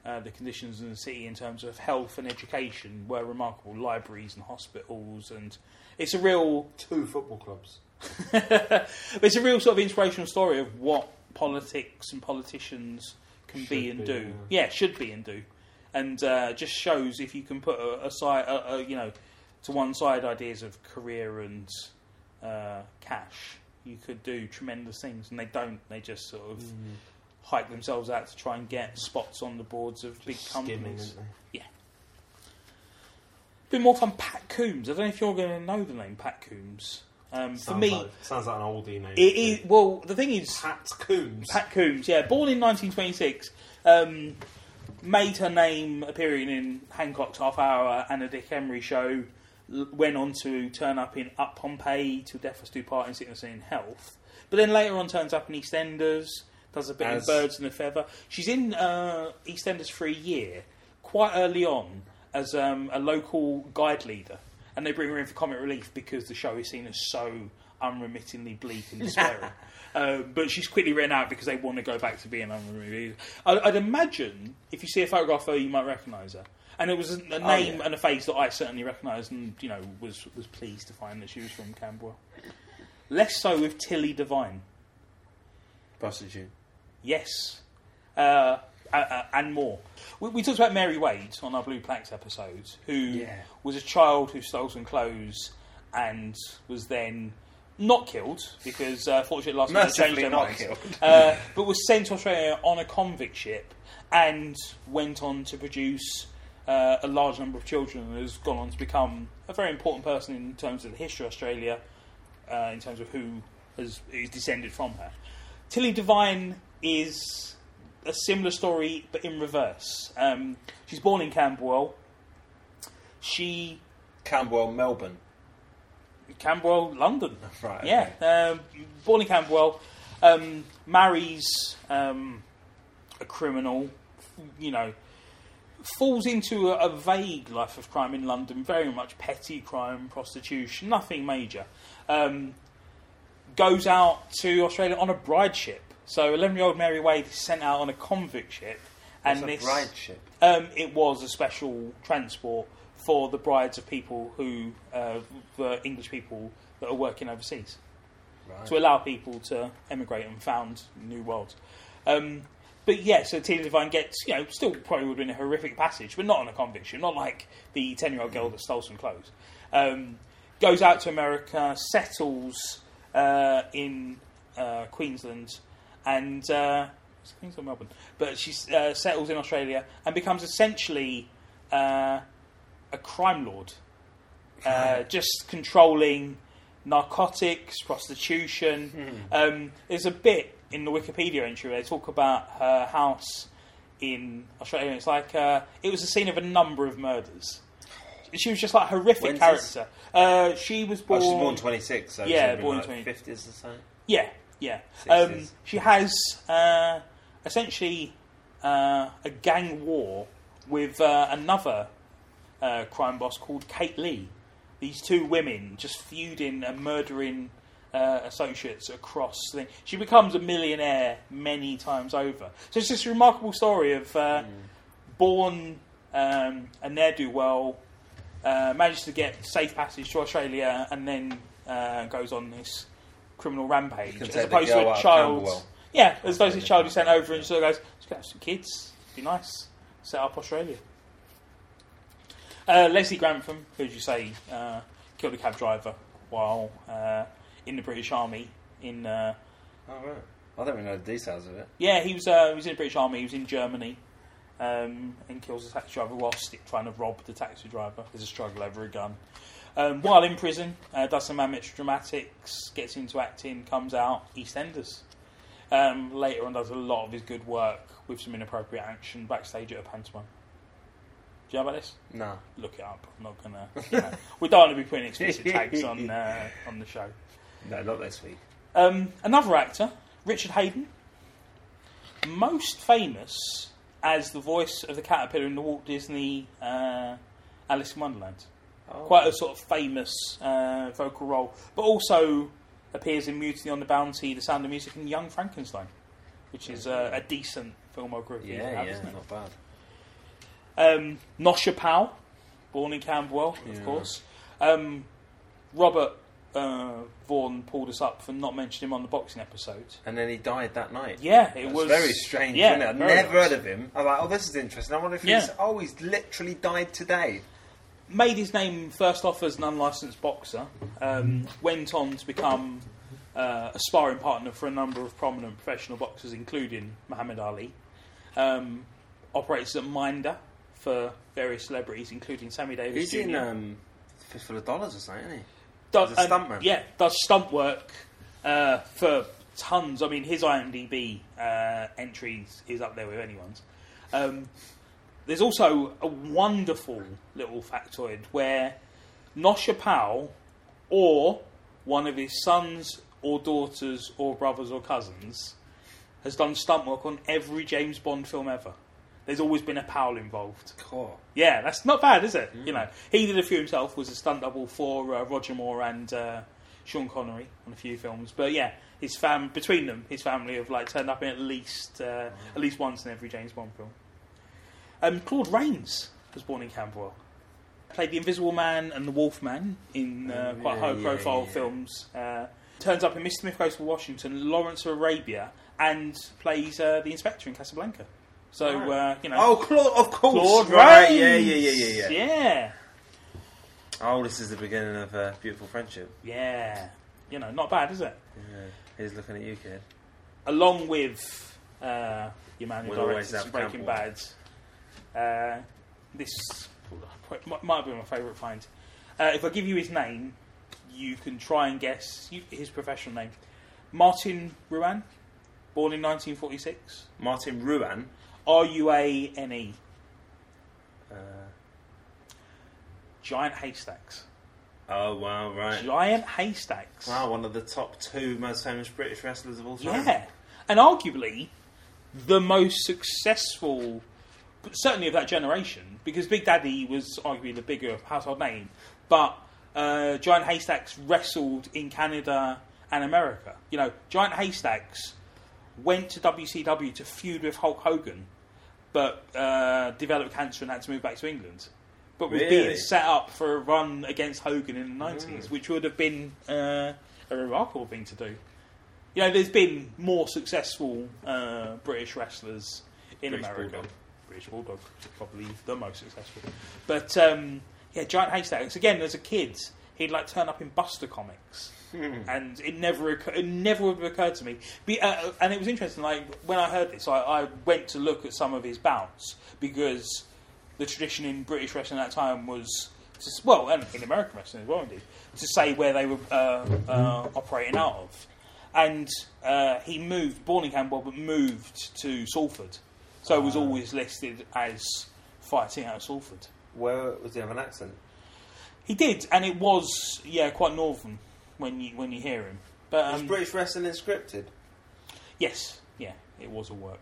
uh, the conditions in the city in terms of health and education were remarkable. Libraries and hospitals, and it's a real, Two football clubs. it's a real sort of inspirational story of what politics and politicians can be and be, do. Yeah. should be and do, and uh, just shows if you can put a, aside, a, a, you know, to one side ideas of career and uh, cash, you could do tremendous things, and they don't. They just sort of hike themselves out to try and get spots on the boards of big companies. Jimmy. Yeah. Bit more fun, Pat Coombs. I don't know if you're going to know the name Pat Coombs. Um, for me, sounds like an oldie name. it is. Well, the thing is, Pat Coombs. Pat Coombs, yeah, born in 1926, um, made her name appearing in Hancock's Half Hour and a Dick Emery show. Went on to turn up in Up Pompeii, to Death Us Do Part in Sickness and in Health. But then later on turns up in EastEnders, does a bit As- in Birds and a Feather. She's in uh, EastEnders for a year, quite early on, as um, a local guide leader. And they bring her in for comic relief because the show is seen as so unremittingly bleak and despairing. Uh, but she's quickly written out because they want to go back to being unremitting. I- I'd imagine if you see a photograph of her, you might recognise her. And it was a, a Oh, name yeah. and a face that I certainly recognised, and you know was was pleased to find that she was from Camberwell. Less so with Tilly Devine. Prostitute. Yes. Uh, uh, uh, and more. We, we talked about Mary Wade on our Blue Plaques episode, who Yeah. was a child who stole some clothes and was then not killed because, uh, fortunately, last minute Mercifully changed their not minds. killed. uh, but was sent to Australia on a convict ship and went on to produce uh, a large number of children and has gone on to become a very important person in terms of the history of Australia, uh, in terms of who has, is descended from her. Tilly Devine is a similar story, but in reverse. Um, she's born in Camberwell. She Camberwell, Melbourne. Camberwell, London. Right. Yeah, um, born in Camberwell, um, marries um, a criminal. You know, falls into a, a vague life of crime in London, very much petty crime, prostitution, nothing major. Um, goes out to Australia on a bride ship. So, eleven-year-old Mary Wade is sent out on a convict ship, and What's a this bride ship. um, it was a special transport for the brides of people who uh, were English people that are working overseas Right. to allow people to emigrate and found new worlds. Um, but yeah, so Tina Devine gets, you know, still probably would have been a horrific passage, but not on a conviction, not like the 10 year old girl that stole some clothes. Um, goes out to America, settles uh, in uh, Queensland, and uh, Queensland Melbourne? But she uh, settles in Australia and becomes essentially uh, a crime lord, uh, just controlling narcotics, prostitution. Um, there's a bit in the Wikipedia entry where they talk about her house in Australia. It's like uh, it was the scene of a number of murders. She was just like a horrific When's character. Uh, she was Oh, born. she's born 26, so Yeah, born like 20. 50s or something. Yeah, yeah. Um, she has uh, essentially uh, a gang war with uh, another uh, crime boss called Kate Leigh. These two women just feuding and murdering uh, associates across. The, she becomes a millionaire many times over. So it's this remarkable story of uh, born um, a ne'er do well, uh, manages to get safe passage to Australia, and then uh, goes on this criminal rampage. As opposed to a child. Camberwell. Yeah, as opposed to a child who sent over and just sort of goes, just gonna have some kids, be nice, set up Australia. Uh, Leslie Grantham, who did you say uh, killed a cab driver while uh, in the British Army in uh, Oh, right. I don't really know the details of it. yeah, he was uh, he was in the British Army. He was in Germany, um, and kills a taxi driver whilst trying to rob the taxi driver. There's a struggle over a gun. Um, while in prison, uh, does some amateur dramatics, gets into acting, comes out EastEnders. Um, later on, does a lot of his good work with some inappropriate action backstage at a pantomime. Do you know about this? No. Look it up. I'm not gonna. You know, we don't want to be putting explicit tags on uh, on the show. No, not this week. Um, another actor, Richard Hayden, most famous as the voice of the caterpillar in the Walt Disney uh, Alice in Wonderland. Oh. Quite a sort of famous uh, vocal role, but also appears in Mutiny on the Bounty, The Sound of Music, and Young Frankenstein, which is uh, a decent filmography. Yeah, have, yeah, isn't not bad. Um, Nosher Powell, born in Camberwell, Yeah. of course. Um, Robert uh, Vaughan pulled us up for not mentioning him on the boxing episode. And then he died that night. Yeah, it That's was very strange, yeah, isn't it? I've never heard of him. I'm like, oh, this is interesting. I wonder if Yeah. he's. Oh, he's literally died today. Made his name first off as an unlicensed boxer. Um, went on to become uh, a sparring partner for a number of prominent professional boxers, including Muhammad Ali. Um, operates at Minder for various celebrities, including Sammy Davis He's Jr. in um, Fistful of Dollars or something, isn't he? Does, a stuntman. Yeah, does stunt work uh, for tons. I mean, his IMDb uh, entries is up there with anyone's. Um, there's also a wonderful little factoid where Nosher Powell or one of his sons or daughters or brothers or cousins has done stunt work on every James Bond film ever. There's always been a Powell involved. Cool. Yeah, that's not bad, is it? You know, he did a few himself. Was a stunt double for uh, Roger Moore and uh, Sean Connery on a few films. But yeah, his fam between them, his family have like turned up in at least uh, at least once in every James Bond film. Um, Claude Rains was born in Camberwell. Played the Invisible Man and the Wolf Man in uh, Oh, quite yeah, high-profile yeah, yeah. films. Uh, turns up in Mr. Smith Goes to Washington, Lawrence of Arabia, and plays uh, the Inspector in Casablanca. So uh, you know, Oh, Claude, of course. Claude right. Rains. Yeah, yeah, yeah, yeah, yeah. Yeah, Oh, this is the beginning of a beautiful friendship. yeah. You know, not bad, is it? Yeah. He's looking at you, kid. Along with uh, your man who We'll directed Breaking. Bad. Uh, this might- might be my favourite find. Uh, if I give you his name, you can try and guess his professional name. Martin Ruane. born in 1946. Martin Ruane. R U A N E. Uh, Giant haystacks. oh wow, right. Giant haystacks. Wow, one of the top two most famous British wrestlers of all time. Yeah, and arguably the most successful, certainly of that generation, because Big Daddy was arguably the bigger household name, but uh, Giant Haystacks wrestled in Canada and America. You know, Giant Haystacks went to WCW to feud with Hulk Hogan, but uh, developed cancer and had to move back to England. But was Really? being set up for a run against Hogan in the nineties, which would have been uh, a remarkable thing to do. You know, there's been more successful uh, British wrestlers in British America. Bulldog. British Bulldog, probably the most successful. But um, yeah, Giant Haystacks. Again, as a kid, he'd like turn up in Buster comics, and it never occur- it never would have occurred to me. Be, uh, and it was interesting. Like when I heard this, I, I went to look at some of his bouts because the tradition in British wrestling at that time was. To, well, and in American wrestling as well, indeed, to say where they were uh, uh, operating out of. And uh, he moved, born in Camberwell, but moved to Salford. So was always listed as fighting out of Salford. Where was he have an accent? He did, and it was yeah quite northern when you when you hear him. But Was um, British wrestling scripted? yes, yeah, it was a work.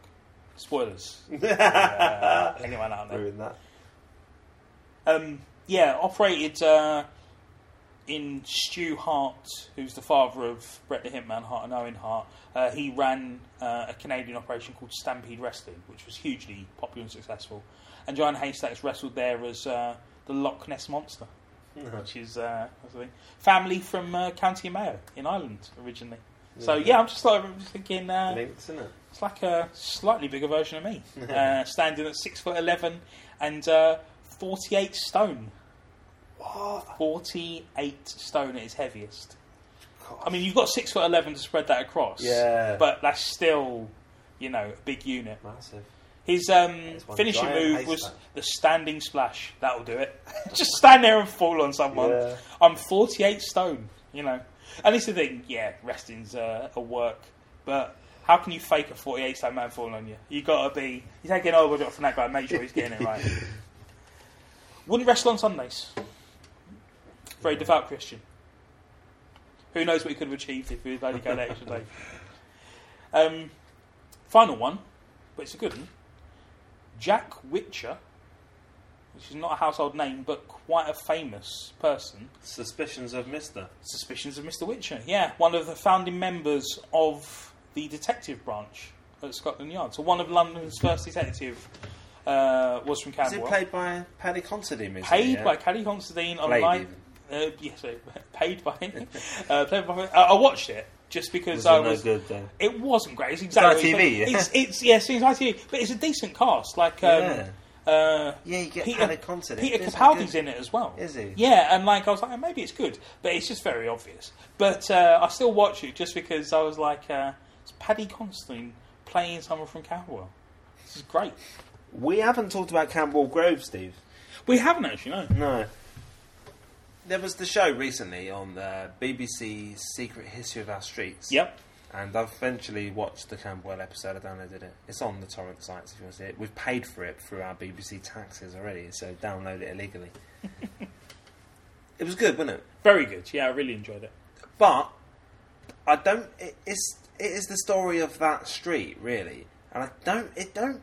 Spoilers. uh, anyone out there? Ruined that. Um, yeah, operated uh, in Stu Hart, who's the father of Bret the Hitman Hart and Owen Hart. Uh, he ran uh, a Canadian operation called Stampede Wrestling, which was hugely popular and successful. And Giant Haystacks wrestled there as uh, the Loch Ness Monster, which is uh, what's the thing? family from uh, County Mayo in Ireland originally. So yeah, I'm just like I'm just thinking. Uh, Links, isn't it? it's like a slightly bigger version of me, uh, standing at six foot eleven and uh, forty-eight stone. What? Forty-eight stone at his heaviest. I mean, you've got six foot eleven to spread that across. Yeah. but that's still, you know, a big unit. Massive. His um, one finishing giant move was the standing splash. That'll do it. Just stand there and fall on someone. Yeah. I'm 48 stone, you know. And this is the thing, yeah, wrestling's uh, a work, but how can you fake a 48 stone man falling on you? you got to be, you take an elbow drop from that guy, make sure he's getting it right. Wouldn't wrestle on Sundays. Very devout Christian. Who knows what he could have achieved if he was only going that extra day. Um, final one, but it's a good one. Jack Whicher, which is not a household name, but quite a famous person. Suspicions of Mister. Suspicions of Mr. Whicher. Yeah, one of the founding members of the detective branch at Scotland Yard. So one of London's first detective uh, was from Is it played by Paddy Considine? paid it, yeah? by Caddy Constantine on Played live. even. Uh, yes, sorry, paid by. uh, played by. I, I watched it just because Was I no was. good though? It wasn't great. It's exactly ITV, what you yeah. It's, it's yes, it's ITV, but it's a decent cast. Like um, Yeah. uh, Yeah, you get Peter, Considine. Peter it Capaldi's in it as well. Is he? Yeah, and like I was like, oh, maybe it's good, but it's just very obvious. But uh, I still watch it just because I was like, uh, it's Paddy Constantine playing someone from Camberwell. This is great. We haven't talked about Camberwell Grove, Steve. We haven't actually, no. No. There was the show recently on uh, the BBC Secret History of Our Streets. Yep. And I've eventually watched the Camberwell episode. I downloaded it. It's on the torrent sites if you want to see it. We've paid for it through our BBC taxes already, so download it illegally. it was good, wasn't it? Very good. Yeah, I really enjoyed it. But I don't. It, it's it is the story of that street really, and I don't. It don't.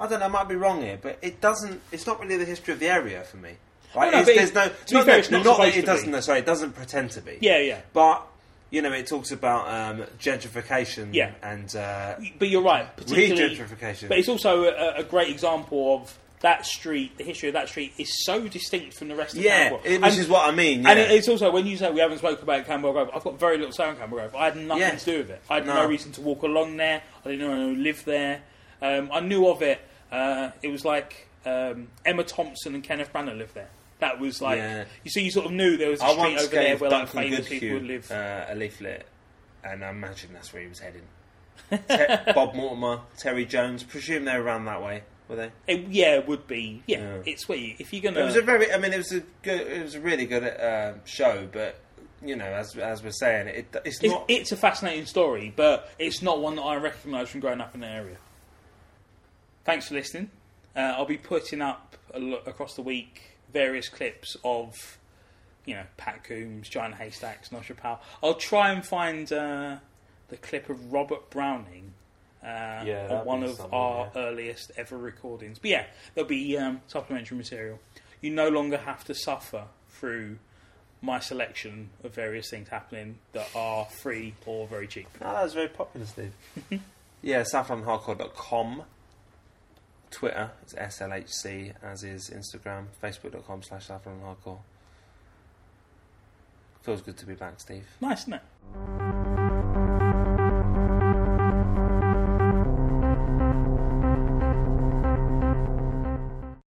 I don't know. I might be wrong here, but it doesn't. It's not really the history of the area for me. Like, no, but there's no. to be fair, not not it doesn't. be. Sorry, it doesn't pretend to be. Yeah, yeah. But you know, it talks about um, gentrification. Yeah. And uh, But you're right, particularly. re-gentrification. But it's also a, a great example of that street. The history of that street is so distinct from the rest of yeah, Camberwell. it, which And- is what I mean. Yeah. And it- it's also when you say we haven't spoken about Camberwell Grove, I've got very little say on Camberwell Grove. I had nothing Yeah. to do with it. I had no. No. reason to walk along there. I didn't know anyone who lived there. Um, I knew of it. Uh, it was like um, Emma Thompson and Kenneth Branagh lived there. That was like Yeah. you see, you sort of knew there was a I street over there where like famous people would live. Uh, a leaflet, and I imagine that's where he was heading. Te- Bob Mortimer, Terry Jones, presume they're around that way, were they? It, yeah, it would be. Yeah, Yeah. it's where you, if you're gonna. It was a very. I mean, it was a good. It was a really good uh, show, but you know, as as we're saying, it it's, It's, not. it's a fascinating story, but it's not one that I recognise from growing up in the area. Thanks for listening. Uh, I'll be putting up lo- across the week various clips of, you know, Pat Coombs, Giant Haystacks, Nosher Powell. I'll try and find uh, the clip of Robert Browning uh, Yeah, on one of our yeah. earliest ever recordings. But yeah, there'll be um, supplementary material. You no longer have to suffer through my selection of various things happening that are free or very cheap. No, that was very popular, Steve. yeah, southlondonhardcore.com. Twitter is SLHC, as is Instagram, facebook.com slash southlondonhardcore. Feels good to be back, Steve. Nice, isn't it?